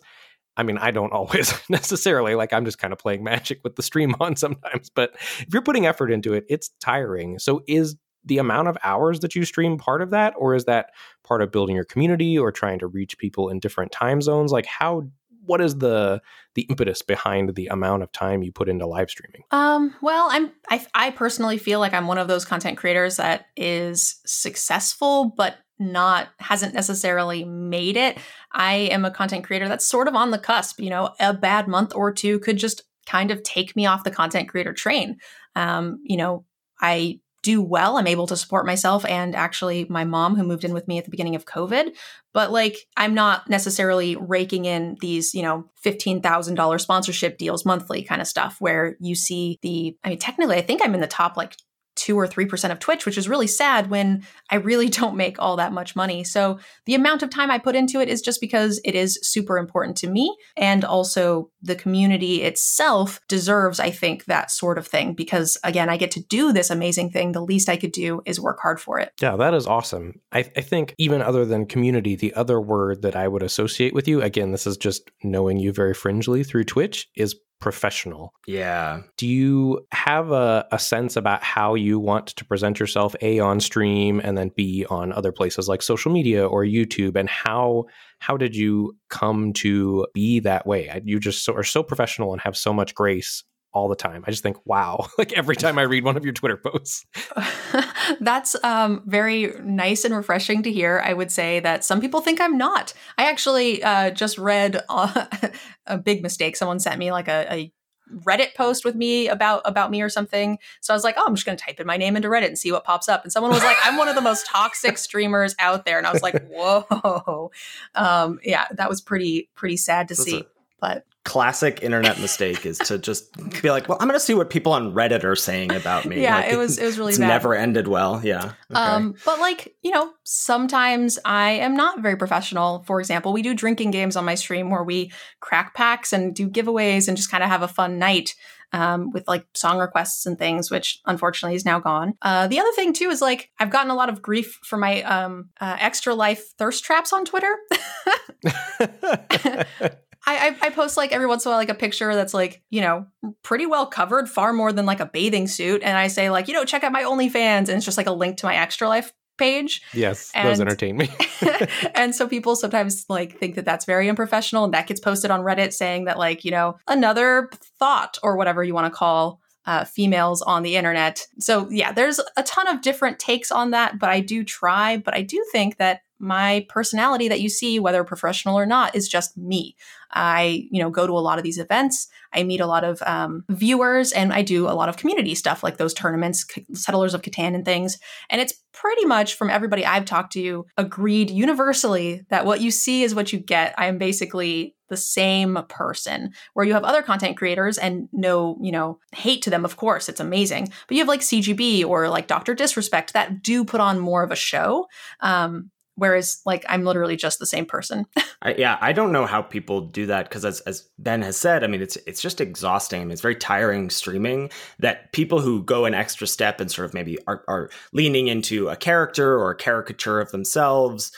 I mean, I don't always necessarily like I'm just kind of playing magic with the stream on sometimes, but if you're putting effort into it, it's tiring. So is the amount of hours that you stream part of that or is that part of building your community or trying to reach people in different time zones? Like how what is the the impetus behind the amount of time you put into live streaming? Um, well, I'm I, I personally feel like I'm one of those content creators that is successful, but not hasn't necessarily made it. I am a content creator that's sort of on the cusp. You know, a bad month or two could just kind of take me off the content creator train. Um, you know, I do well. I'm able to support myself and actually my mom who moved in with me at the beginning of COVID. But like, I'm not necessarily raking in these, you know, $15,000 sponsorship deals monthly kind of stuff where you see the, I mean, technically, I think I'm in the top like two or three percent of Twitch, which is really sad when I really don't make all that much money. So the amount of time I put into it is just because it is super important to me. And also the community itself deserves, I think, that sort of thing. Because again, I get to do this amazing thing. The least I could do is work hard for it. Yeah, that is awesome. I, I think even other than community, the other word that I would associate with you, again, this is just knowing you very fringely through Twitch, is professional. Yeah. Do you have a, a sense about how you want to present yourself, A, on stream and then B, on other places like social media or YouTube? And how how did you come to be that way? You just so, are so professional and have so much grace all the time. I just think, wow, like every time I read one of your Twitter posts. That's um, very nice and refreshing to hear. I would say that some people think I'm not. I actually uh, just read uh, a big mistake. Someone sent me like a, a Reddit post with me about about me or something. So I was like, oh, I'm just going to type in my name into Reddit and see what pops up. And someone was like, I'm one of the most toxic streamers out there, and I was like, whoa, um, yeah, that was pretty pretty sad to see. A- but classic internet mistake is to just be like, well, I'm going to see what people on Reddit are saying about me. Yeah, like, it was it was really it's bad. never ended well. Yeah. Okay. Um, but like you know, sometimes I am not very professional. For example, we do drinking games on my stream where we crack packs and do giveaways and just kind of have a fun night. Um, with like song requests and things, which unfortunately is now gone. Uh, the other thing too is like I've gotten a lot of grief for my um, uh, extra life thirst traps on Twitter. I, I, I post like every once in a while like a picture that's like you know pretty well covered, far more than like a bathing suit, and I say like you know check out my OnlyFans, and it's just like a link to my Extra Life page. Yes, and, those entertain me. and so people sometimes like think that that's very unprofessional, and that gets posted on Reddit saying that like you know another thought or whatever you want to call uh, females on the internet. So yeah, there's a ton of different takes on that, but I do try. But I do think that my personality that you see, whether professional or not, is just me. I, you know, go to a lot of these events. I meet a lot of um, viewers, and I do a lot of community stuff like those tournaments, Settlers of Catan, and things. And it's pretty much from everybody I've talked to agreed universally that what you see is what you get. I am basically the same person where you have other content creators and no you know hate to them of course it's amazing but you have like cgb or like dr disrespect that do put on more of a show um, whereas like i'm literally just the same person. I, yeah i don't know how people do that because as, as ben has said i mean it's it's just exhausting. It's very tiring streaming that people who go an extra step and sort of maybe are, are leaning into a character or a caricature of themselves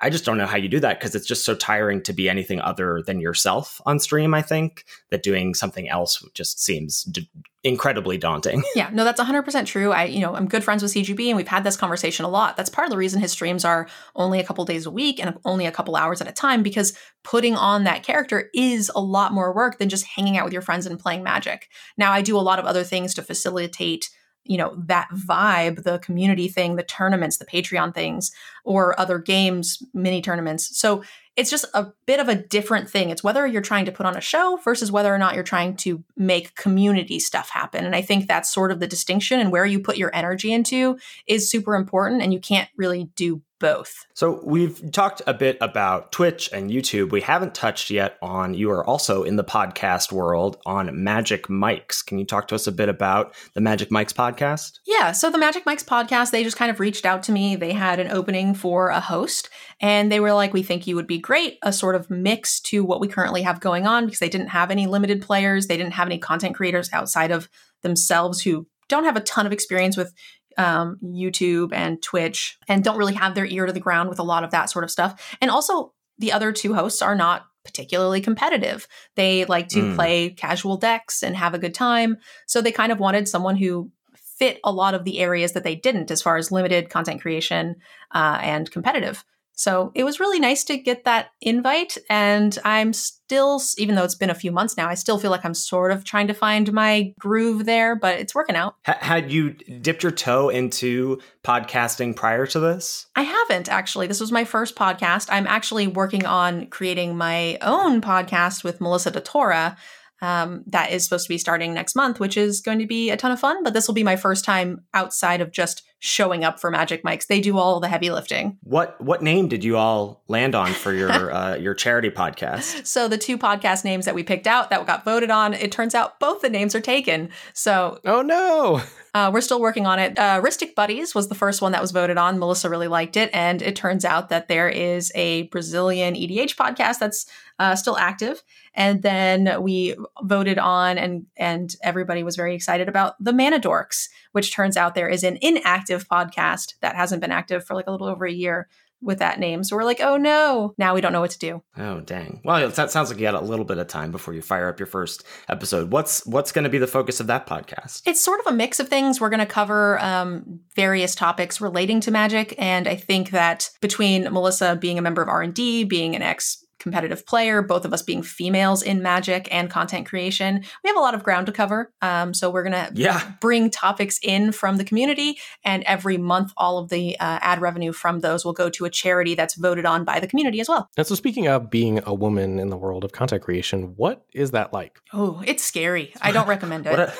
I just don't know how you do that because it's just so tiring to be anything other than yourself on stream. I think that doing something else just seems d- incredibly daunting. Yeah, no, that's 100% true. I, you know, I'm good friends with CGB and we've had this conversation a lot. That's part of the reason his streams are only a couple days a week and only a couple hours at a time because putting on that character is a lot more work than just hanging out with your friends and playing Magic. Now, I do a lot of other things to facilitate you know that vibe the community thing the tournaments the patreon things or other games mini tournaments. So it's just a bit of a different thing. It's whether you're trying to put on a show versus whether or not you're trying to make community stuff happen. And i think that's sort of the distinction and where you put your energy into is super important and you can't really do both. So we've talked a bit about Twitch and YouTube. We haven't touched yet on you are also in the podcast world on Magic Mics. Can you talk to us a bit about the Magic Mics podcast? Yeah, so the Magic Mics podcast, they just kind of reached out to me. They had an opening for a host and they were like, "We think you would be great, a sort of mix to what we currently have going on because they didn't have any limited players, they didn't have any content creators outside of themselves who don't have a ton of experience with um, YouTube and Twitch and don't really have their ear to the ground with a lot of that sort of stuff. And also, the other two hosts are not particularly competitive. They like to mm. play casual decks and have a good time. So they kind of wanted someone who fit a lot of the areas that they didn't as far as limited content creation uh, and competitive. So it was really nice to get that invite. And I'm still, even though it's been a few months now, I still feel like I'm sort of trying to find my groove there, but it's working out. H- had you dipped your toe into podcasting prior to this? I haven't actually. This was my first podcast. I'm actually working on creating my own podcast with Melissa DeTora um, that is supposed to be starting next month, which is going to be a ton of fun. But this will be my first time outside of just showing up for Magic Mics. They do all the heavy lifting. What what name did you all land on for your uh, your charity podcast? So the two podcast names that we picked out that got voted on, it turns out both the names are taken. So oh no. Uh, we're still working on it. Uh, Rhystic Buddies was the first one that was voted on. Melissa really liked it. And it turns out that there is a Brazilian EDH podcast that's uh, still active. And then we voted on, and, and everybody was very excited about the Mana Dorks, which turns out there is an inactive podcast that hasn't been active for like a little over a year with that name. So we're like, oh no, now we don't know what to do. Oh dang. Well, that sounds like you had a little bit of time before you fire up your first episode. What's what's going to be the focus of that podcast? It's sort of a mix of things. We're going to cover um, various topics relating to magic, and I think that between Melissa being a member of R and D, being an ex competitive player, both of us being females in magic and content creation. We have a lot of ground to cover. Um, so we're going to yeah. bring topics in from the community. And every month, all of the uh, ad revenue from those will go to a charity that's voted on by the community as well. And so, speaking of being a woman in the world of content creation, what is that like? Oh, it's scary. I don't recommend it.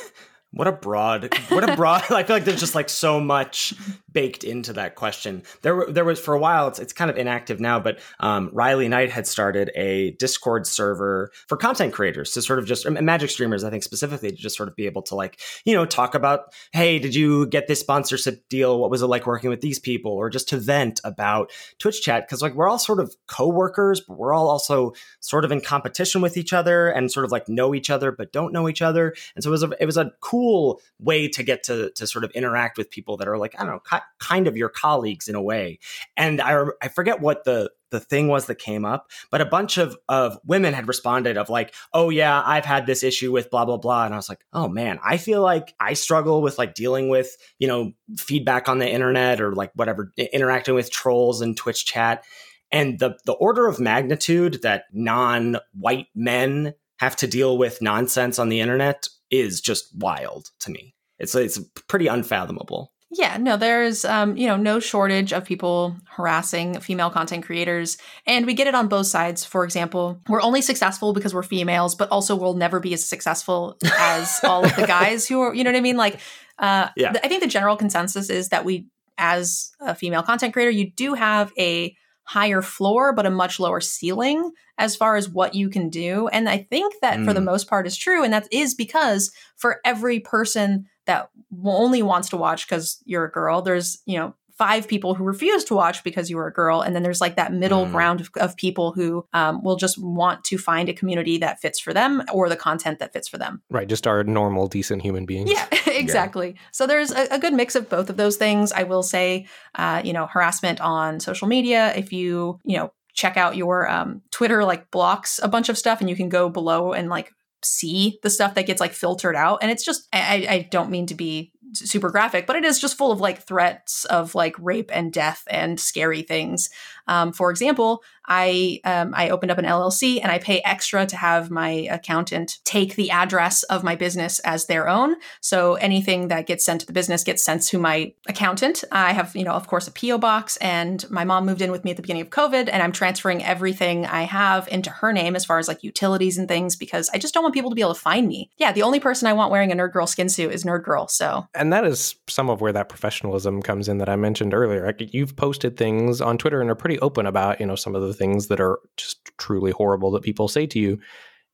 What a broad, what a broad. I feel like there's just like so much baked into that question. There, there was for a while. It's it's kind of inactive now, but um, Riley Knight had started a Discord server for content creators to sort of just magic streamers. I think specifically to just sort of be able to like you know talk about, hey, did you get this sponsorship deal? What was it like working with these people? Or just to vent about Twitch chat because like we're all sort of co-workers, but we're all also sort of in competition with each other and sort of like know each other but don't know each other. And so it was a it was a cool way to get to to sort of interact with people that are like I don't know, kind of your colleagues in a way. And I I forget what the the thing was that came up, but a bunch of of women had responded of like, "Oh yeah, I've had this issue with blah blah blah," and I was like, "Oh man, I feel like I struggle with like dealing with you know feedback on the internet or like whatever interacting with trolls and Twitch chat." And the the order of magnitude that non white men have to deal with nonsense on the internet is just wild to me. It's it's pretty unfathomable. Yeah, no, there's um, you know, no shortage of people harassing female content creators, and we get it on both sides. For example, we're only successful because we're females, but also we'll never be as successful as all of the guys who are, you know what I mean? Like, uh, yeah. I think the general consensus is that we, as a female content creator, you do have a higher floor but a much lower ceiling as far as what you can do and i think that mm. for the mm. most part is true and that is because for every person that only wants to watch because you're a girl there's you know five people who refuse to watch because you were a girl. And then there's like that middle mm. ground of, of, people who um, will just want to find a community that fits for them or the content that fits for them. Right. Just our normal, decent human beings. Yeah, exactly. Yeah. So there's a, a, good mix of both of those things. I will say, uh, you know, harassment on social media. If you, you know, check out your um, Twitter, like blocks a bunch of stuff, and you can go below and like see the stuff that gets like filtered out. And it's just, I, I don't mean to be super graphic, but it is just full of like threats of like rape and death and scary things. Um, for example, I um, I opened up an LLC and I pay extra to have my accountant take the address of my business as their own. So anything that gets sent to the business gets sent to my accountant. I have you know of course a PO box, and my mom moved in with me at the beginning of COVID, and I'm transferring everything I have into her name as far as like utilities and things because I just don't want people to be able to find me. Yeah, the only person I want wearing a Nerd Girl skin suit is Nerd Girl. So and that is some of where that professionalism comes in that I mentioned earlier. You've posted things on Twitter and are pretty open about you know some of the things that are just truly horrible that people say to you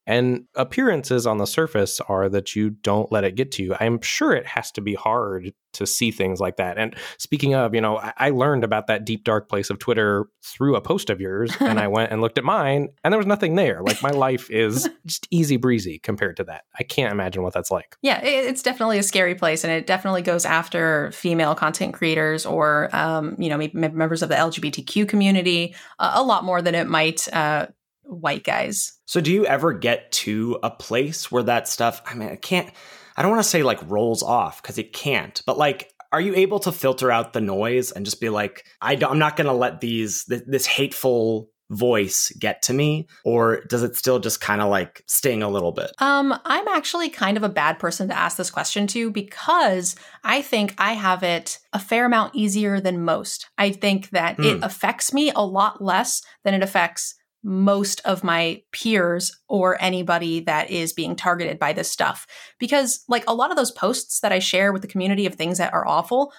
and appearances on the surface are that you don't let it get to you. I'm sure it has to be hard to see things like that. And speaking of, you know, I, learned about that deep dark place of Twitter through a post of yours, and I went and looked at mine, and there was nothing there. Like my life is just easy breezy compared to that. I can't imagine what that's like. Yeah, it's definitely a scary place, and it definitely goes after female content creators or, um, you know, members of the LGBTQ community uh, a lot more than it might. Uh, white guys. So do you ever get to a place where that stuff, I mean, I can't, I don't want to say like rolls off because it can't, but like, are you able to filter out the noise and just be like, I am not going to let these, th- this hateful voice get to me or does it still just kind of like sting a little bit um i'm actually kind of a bad person to ask this question to because i think i have it a fair amount easier than most i think that mm. it hmm. affects me a lot less than it affects most of my peers or anybody that is being targeted by this stuff. Because, like, a lot of those posts that I share with the community of things that are awful,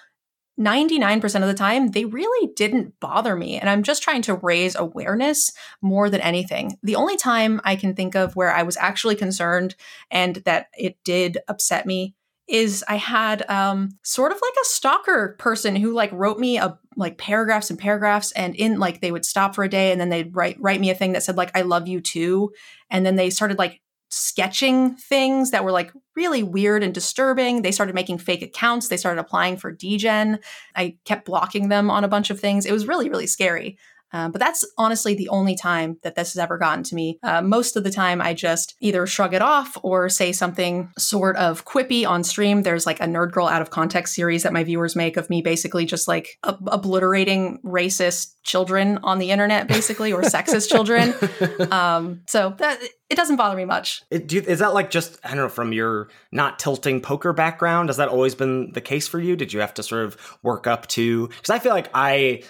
99% of the time, they really didn't bother me. And I'm just trying to raise awareness more than anything. The only time I can think of where I was actually concerned and that it did upset me is I had um, sort of like a stalker person who like wrote me a like paragraphs and paragraphs and in like they would stop for a day and then they'd write write me a thing that said like I love you too and then they started like sketching things that were like really weird and disturbing. They started making fake accounts. They started applying for Degen. I kept blocking them on a bunch of things. It was really really scary. Um, but that's honestly the only time that this has ever gotten to me. Uh, most of the time, I just either shrug it off or say something sort of quippy on stream. There's like a Nerd Girl out of context series that my viewers make of me basically just like ob- obliterating racist children on the internet, basically, or sexist children. Um, so that it doesn't bother me much. It, you, is that like just I don't know from your not tilting poker background? Has that always been the case for you? Did you have to sort of work up to? Because I feel like I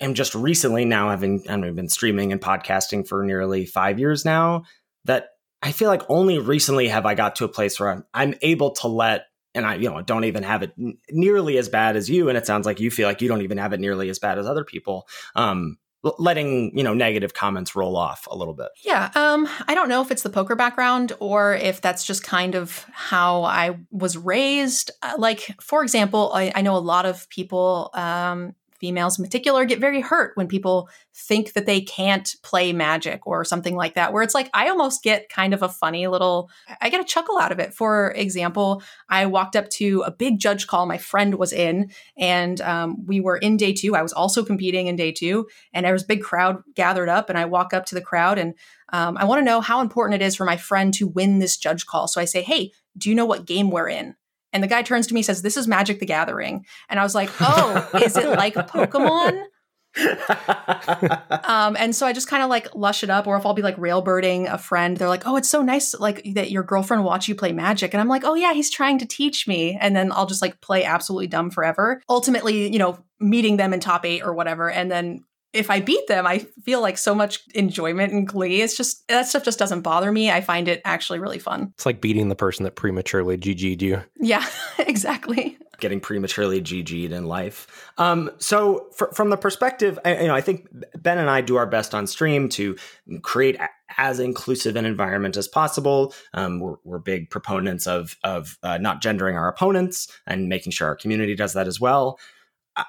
am just recently now having I have been streaming and podcasting for nearly five years now that I feel like only recently have I got to a place where I'm, I'm able to let and I you know don't even have it nearly as bad as you and it sounds like you feel like you don't even have it nearly as bad as other people um letting you know negative comments roll off a little bit. Yeah um i don't know if it's the poker background or if that's just kind of how i was raised. Uh, like for example I, I know a lot of people um females in particular get very hurt when people think that they can't play magic or something like that where it's like i almost get kind of a funny little i get a chuckle out of it. For example i walked up to a big judge call my friend was in and um, we were in day two. I was also competing in day two and there was a big crowd gathered up and i walk up to the crowd and um, i want to know how important it is for my friend to win this judge call. So i say hey do you know what game we're in and the guy turns to me and says, This is Magic the Gathering. And I was like, Oh, is it like Pokemon? um, and so I just kind of like lush it up, or if I'll be like railbirding a friend, they're like, "Oh, it's so nice, like that your girlfriend watch you play Magic," and I'm like, "Oh yeah, he's trying to teach me," and then I'll just like play absolutely dumb forever. Ultimately, you know, meeting them in top eight or whatever, and then if I beat them, I feel like so much enjoyment and glee. It's just that stuff just doesn't bother me. I find it actually really fun. It's like beating the person that prematurely GG'd you. Yeah, exactly. Getting prematurely GG'd in life. Um, so, fr- from the perspective, I, you know, I think Ben and I do our best on stream to create a- as inclusive an environment as possible. Um, we're, we're, big proponents of of uh, not gendering our opponents and making sure our community does that as well.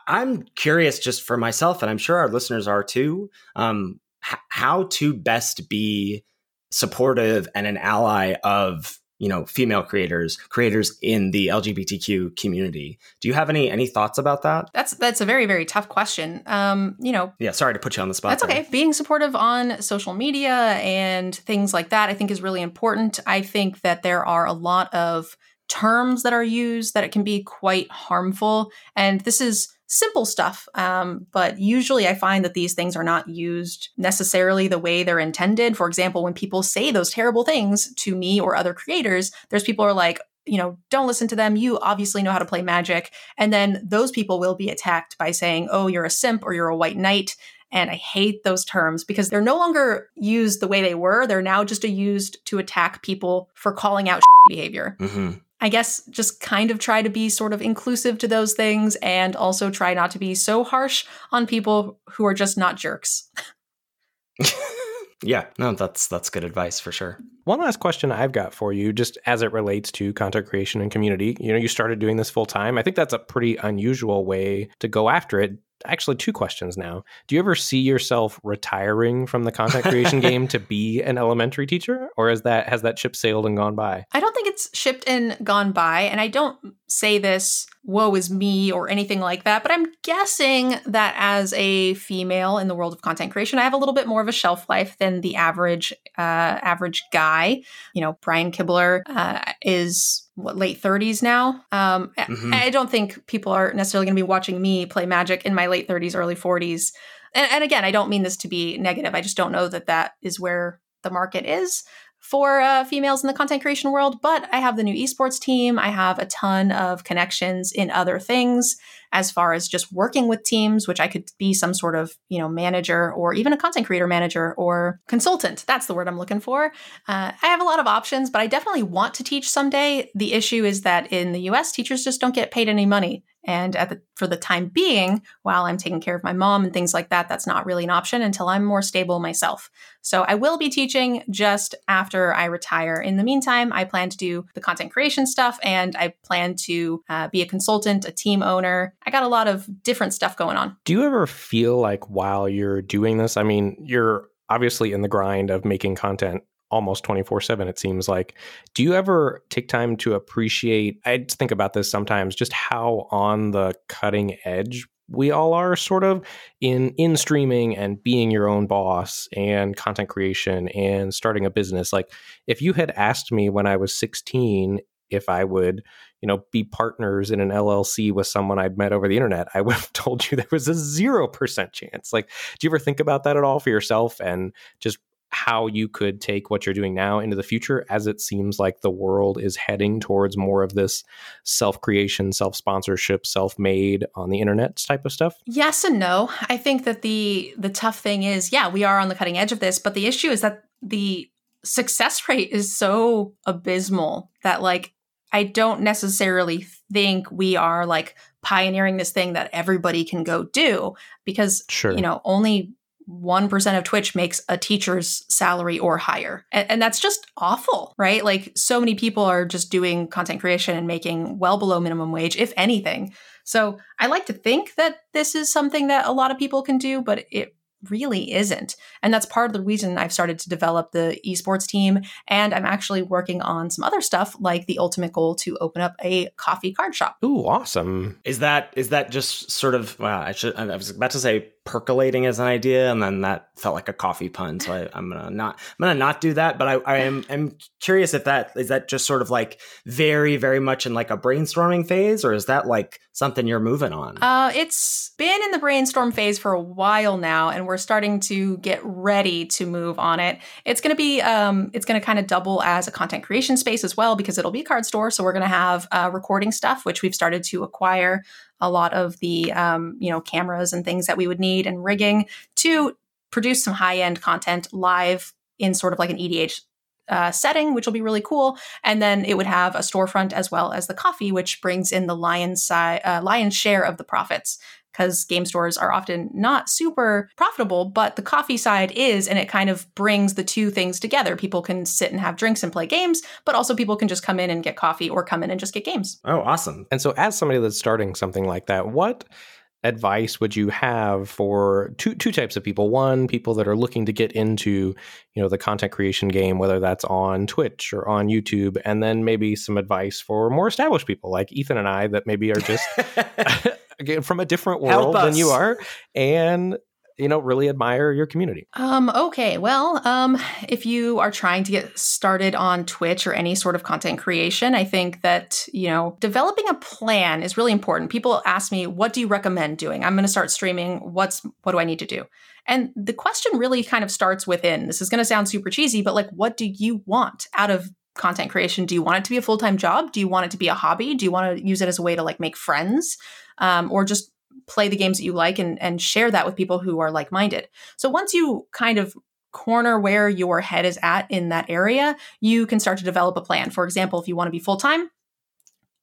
I'm curious just for myself, and I'm sure our listeners are too, um, h- how to best be supportive and an ally of you know female creators creators in the lgbtq community. Do you have any any thoughts about that? That's that's a very very tough question. Um you know yeah sorry to put you on the spot that's okay. Being supportive on social media and things like that i think is really important. I think that there are a lot of terms that are used that it can be quite harmful and this is simple stuff. Um, but usually I find that these things are not used necessarily the way they're intended. For example, when people say those terrible things to me or other creators, there's people are like, you know, don't listen to them. You obviously know how to play magic. And then those people will be attacked by saying, oh, you're a simp or you're a white knight. And I hate those terms because they're no longer used the way they were. They're now just used to attack people for calling out behavior. Mm-hmm. I guess just kind of try to be sort of inclusive to those things and also try not to be so harsh on people who are just not jerks. yeah, no, that's that's good advice for sure. One last question I've got for you, just as it relates to content creation and community. You know, you started doing this full time. I think that's a pretty unusual way to go after it actually two questions now. Do you ever see yourself retiring from the content creation game to be an elementary teacher or is that has that ship sailed and gone by? I don't think it's shipped and gone by and I don't say this woe is me or anything like that, but I'm guessing that as a female in the world of content creation, I have a little bit more of a shelf life than the average uh, average guy. You know, Brian Kibler uh, is what late 30s now. Um, mm-hmm. I don't think people are necessarily going to be watching me play Magic in my late 30s, early 40s. And, and, again, I don't mean this to be negative. I just don't know that that is where the market is for uh, females in the content creation world. But I have the new esports team. I have a ton of connections in other things as far as just working with teams, which I could be some sort of, you know, manager or even a content creator manager or consultant. That's the word I'm looking for. Uh, I have a lot of options, but I definitely want to teach someday. The issue is that in the US, teachers just don't get paid any money. And the, for the time being, while I'm taking care of my mom and things like that, that's not really an option until I'm more stable myself. So I will be teaching just after I retire. In the meantime, I plan to do the content creation stuff and I plan to uh, be a consultant, a team owner, I got a lot of different stuff going on. Do you ever feel like while you're doing this, I mean, you're obviously in the grind of making content almost 24 7 it seems like do you ever take time to appreciate i think about this sometimes just how on the cutting edge we all are sort of in in streaming and being your own boss and content creation and starting a business like if you had asked me when i was 16 if i would you know, be partners in an LLC with someone I'd met over the internet, I would have told you there was a 0% chance. Like, do you ever think about that at all for yourself and just how you could take what you're doing now into the future as it seems like the world is heading towards more of this self-creation, self-sponsorship, self-made on the internet type of stuff? Yes and no. I think that the the tough thing is, yeah, we are on the cutting edge of this, but the issue is that the success rate is so abysmal that like I don't necessarily think we are like pioneering this thing that everybody can go do because sure. you know only 1% of Twitch makes a teacher's salary or higher. And, and, that's just awful, right? Like, so many people are just doing content creation and making well below minimum wage, if anything. So, I like to think that this is something that a lot of people can do, but it really isn't. And that's part of the reason I've started to develop the esports team. And I'm actually working on some other stuff like the ultimate goal to open up a coffee card shop. Ooh, awesome. Is that is that just sort of wow, I should I was about to say percolating as an idea, and then that felt like a coffee pun. So I, am gonna not I'm gonna not do that. But I, I am I'm curious if that is that just sort of like very very much in like a brainstorming phase, or is that like something you're moving on? Uh, it's been in the brainstorm phase for a while now, and we're starting to get ready to move on it. It's gonna be um, it's gonna kind of double as a content creation space as well because it'll be a card store. So we're gonna have uh, recording stuff, which we've started to acquire a lot of the um, you know cameras and things that we would need and rigging to produce some high end content live in sort of like an EDH uh, setting, which will be really cool. And then it would have a storefront as well as the coffee, which brings in the lion's side, uh, lion's share of the profits because game stores are often not super profitable, but the coffee side is, and it kind of brings the two things together. People can sit and have drinks and play games, but also people can just come in and get coffee or come in and just get games. Oh, awesome. And so, as somebody that's starting something like that, what advice would you have for two two types of people? One, people that are looking to get into, you know, the content creation game, whether that's on Twitch or on YouTube, and then maybe some advice for more established people like Ethan and I that maybe are just again from a different world than you are and you know really admire your community. Um okay well um if you are trying to get started on twitch or any sort of content creation i think that you know developing a plan is really important. People ask me what do you recommend doing? I'm going to start streaming what's what do i need to do? And the question really kind of starts within this is going to sound super cheesy but like what do you want out of content creation? Do you want it to be a full-time job? Do you want it to be a hobby? Do you want to use it as a way to like make friends um, or just play the games that you like and, and share that with people who are like minded. So once you kind of corner where your head is at in that area, you can start to develop a plan. For example, if you want to be full time,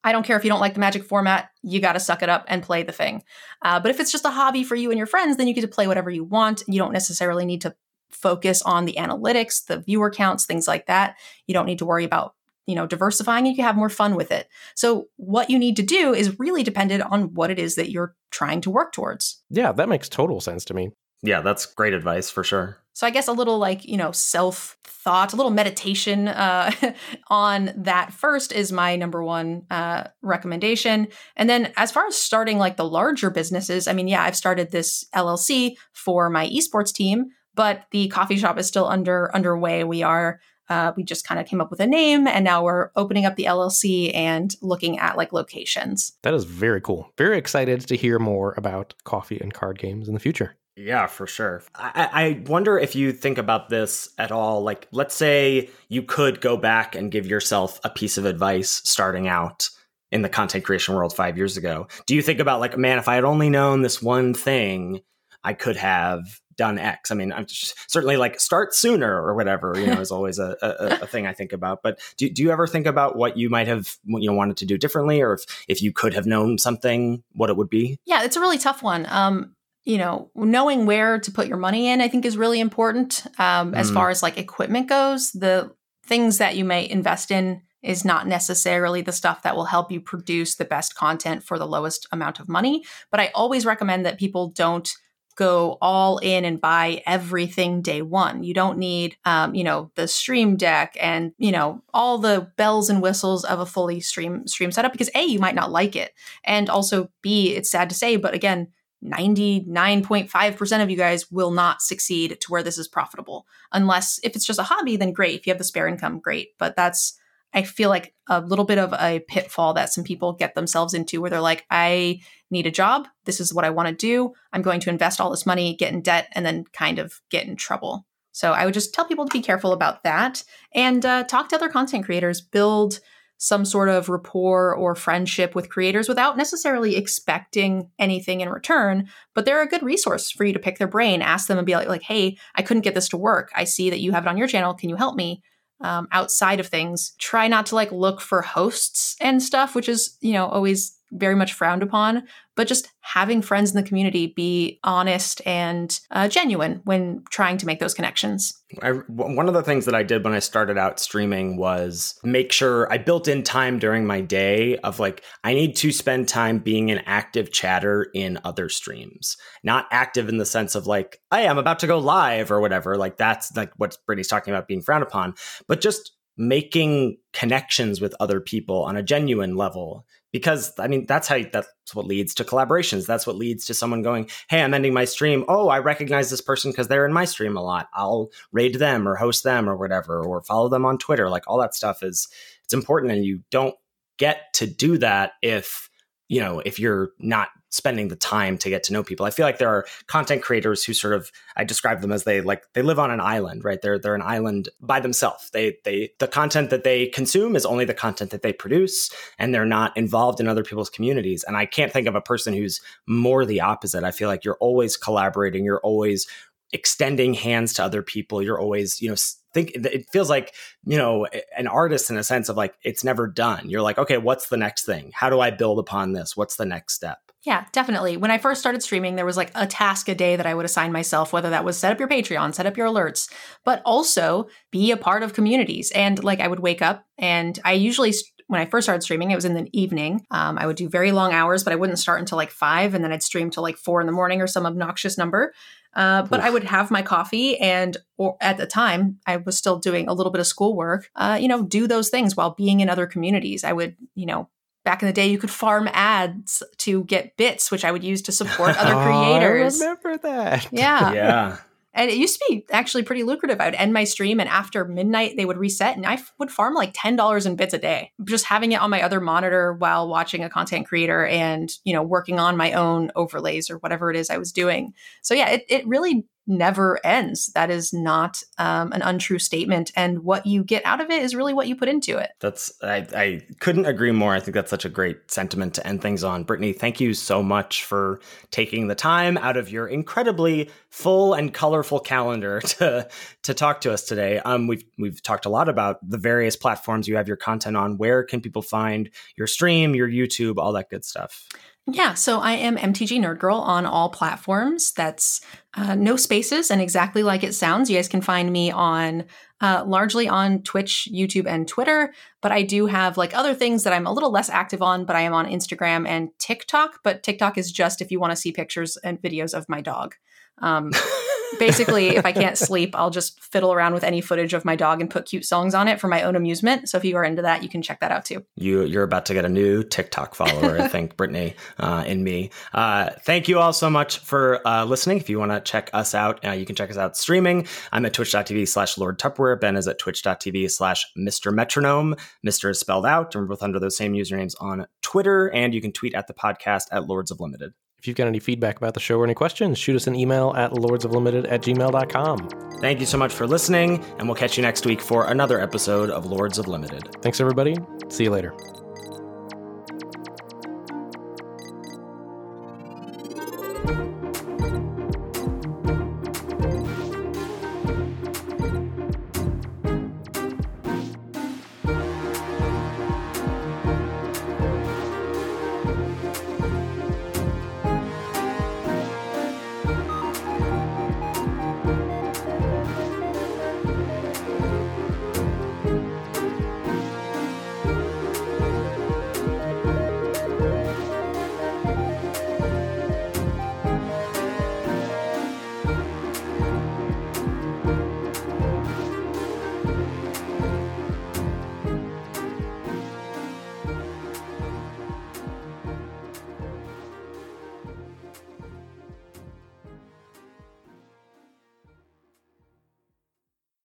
I don't care if you don't like the magic format, you got to suck it up and play the thing. Uh, but if it's just a hobby for you and your friends, then you get to play whatever you want. You don't necessarily need to focus on the analytics, the viewer counts, things like that. You don't need to worry about you know diversifying you can have more fun with it. So what you need to do is really dependent on what it is that you're trying to work towards. Yeah that makes total sense to me. Yeah that's great advice for sure. So i guess a little like you know self thought a little meditation uh, on that first is my number one uh, recommendation. And then as far as starting like the larger businesses i mean yeah i've started this llc for my esports team but the coffee shop is still under underway. We are uh, we just kind of came up with a name and now we're opening up the LLC and looking at like locations. That is very cool. Very excited to hear more about coffee and card games in the future. Yeah, for sure. I, I wonder if you think about this at all. Like, let's say you could go back and give yourself a piece of advice starting out in the content creation world five years ago. Do you think about, like, man, if I had only known this one thing, I could have done X. I mean, I'm certainly like start sooner or whatever, you know, is always a, a, a, thing I think about. But do, do you ever think about what you might have, you know, wanted to do differently or if, if you could have known something, what it would be? Yeah, it's a really tough one. Um, you know, knowing where to put your money in, I think is really important. Um, as mm. far as like equipment goes, the things that you may invest in is not necessarily the stuff that will help you produce the best content for the lowest amount of money. But I always recommend that people don't go all in and buy everything day one. You don't need, um, you know, the stream deck and you know all the bells and whistles of a fully stream stream setup because a you might not like it, and also b it's sad to say, but again. 99.5% of you guys will not succeed to where this is profitable. Unless if it's just a hobby, then great. If you have the spare income, great. But that's I feel like a little bit of a pitfall that some people get themselves into where they're like, I need a job. This is what I want to do. I'm going to invest all this money, get in debt, and then kind of get in trouble. So I would just tell people to be careful about that and uh, talk to other content creators, build some sort of rapport or friendship with creators without necessarily expecting anything in return. But they're a good resource for you to pick their brain, ask them and be like, like hey, I couldn't get this to work. I see that you have it on your channel. Can you help me? Um, outside of things. Try not to like look for hosts and stuff, which is, you know, always very much frowned upon, but just having friends in the community be honest and uh, genuine when trying to make those connections. I, one of the things that I did when I started out streaming was make sure I built in time during my day of like, I need to spend time being an active chatter in other streams. Not active in the sense of like, hey, I'm about to go live or whatever. Like, that's like what Brittany's talking about being frowned upon, but just making connections with other people on a genuine level because i mean that's how that's what leads to collaborations. That's what leads to someone going hey i'm ending my stream. Oh i recognize this person because they're in my stream a lot. I'll raid them or host them or whatever or follow them on twitter. Like all that stuff is it's important and you don't get to do that if you know if you're not spending the time to get to know people. I feel like there are content creators who sort of I describe them as they like they live on an island, right? They're they're an island by themselves. They they the content that they consume is only the content that they produce and they're not involved in other people's communities. And I can't think of a person who's more the opposite. I feel like you're always collaborating, you're always extending hands to other people. You're always, you know, think it feels like, you know, an artist in a sense of like it's never done. You're like, okay, what's the next thing? How do I build upon this? What's the next step? Yeah, definitely. When I first started streaming, there was like a task a day that I would assign myself, whether that was set up your Patreon, set up your alerts, but also be a part of communities. And like I would wake up and I usually when I first started streaming, it was in the evening. Um, I would do very long hours, but I wouldn't start until like five, and then I'd stream till like four in the morning or some obnoxious number. Uh, but Oof. I would have my coffee, and or at the time, I was still doing a little bit of schoolwork. Uh, you know, do those things while being in other communities. I would, you know, back in the day you could farm ads to get bits which i would use to support other creators. Oh, i remember that. Yeah. Yeah. And it used to be actually pretty lucrative. I would end my stream, and after midnight, they would reset, and I f- would farm like ten dollars in bits a day, just having it on my other monitor while watching a content creator and you know working on my own overlays or whatever it is I was doing. So yeah, it it really never ends. That is not um, an untrue statement. And what you get out of it is really what you put into it. That's, I, I couldn't agree more. I think that's such a great sentiment to end things on. Brittany, thank you so much for taking the time out of your incredibly full and colorful calendar to, to talk to us today. Um, we've, we've talked a lot about the various platforms you have your content on. Where can people find your stream, your YouTube, all that good stuff? Yeah, so I am MTG Nerd Girl on all platforms. That's uh, no spaces and exactly like it sounds. You guys can find me on uh, largely on Twitch, YouTube, and Twitter. But I do have like other things that I'm a little less active on, but I am on Instagram and TikTok. But TikTok is just if you want to see pictures and videos of my dog. Um, basically, if I can't sleep, I'll just fiddle around with any footage of my dog and put cute songs on it for my own amusement. So if you are into that, you can check that out too. You you're about to get a new TikTok follower, I think, Brittany, uh, and me. Uh, thank you all so much for uh, listening. If you want to check us out, uh, you can check us out streaming. I'm at twitch.tv slash Lord Tupperware. Ben is at twitch.tv slash Mr. Metronome. Mr. is spelled out. we're both under those same usernames on Twitter, and you can tweet at the podcast at Lords of Limited. If you've got any feedback about the show or any questions, shoot us an email at lordsoflimited at gmail.com. Thank you so much for listening, and we'll catch you next week for another episode of Lords of Limited. Thanks, everybody. See you later.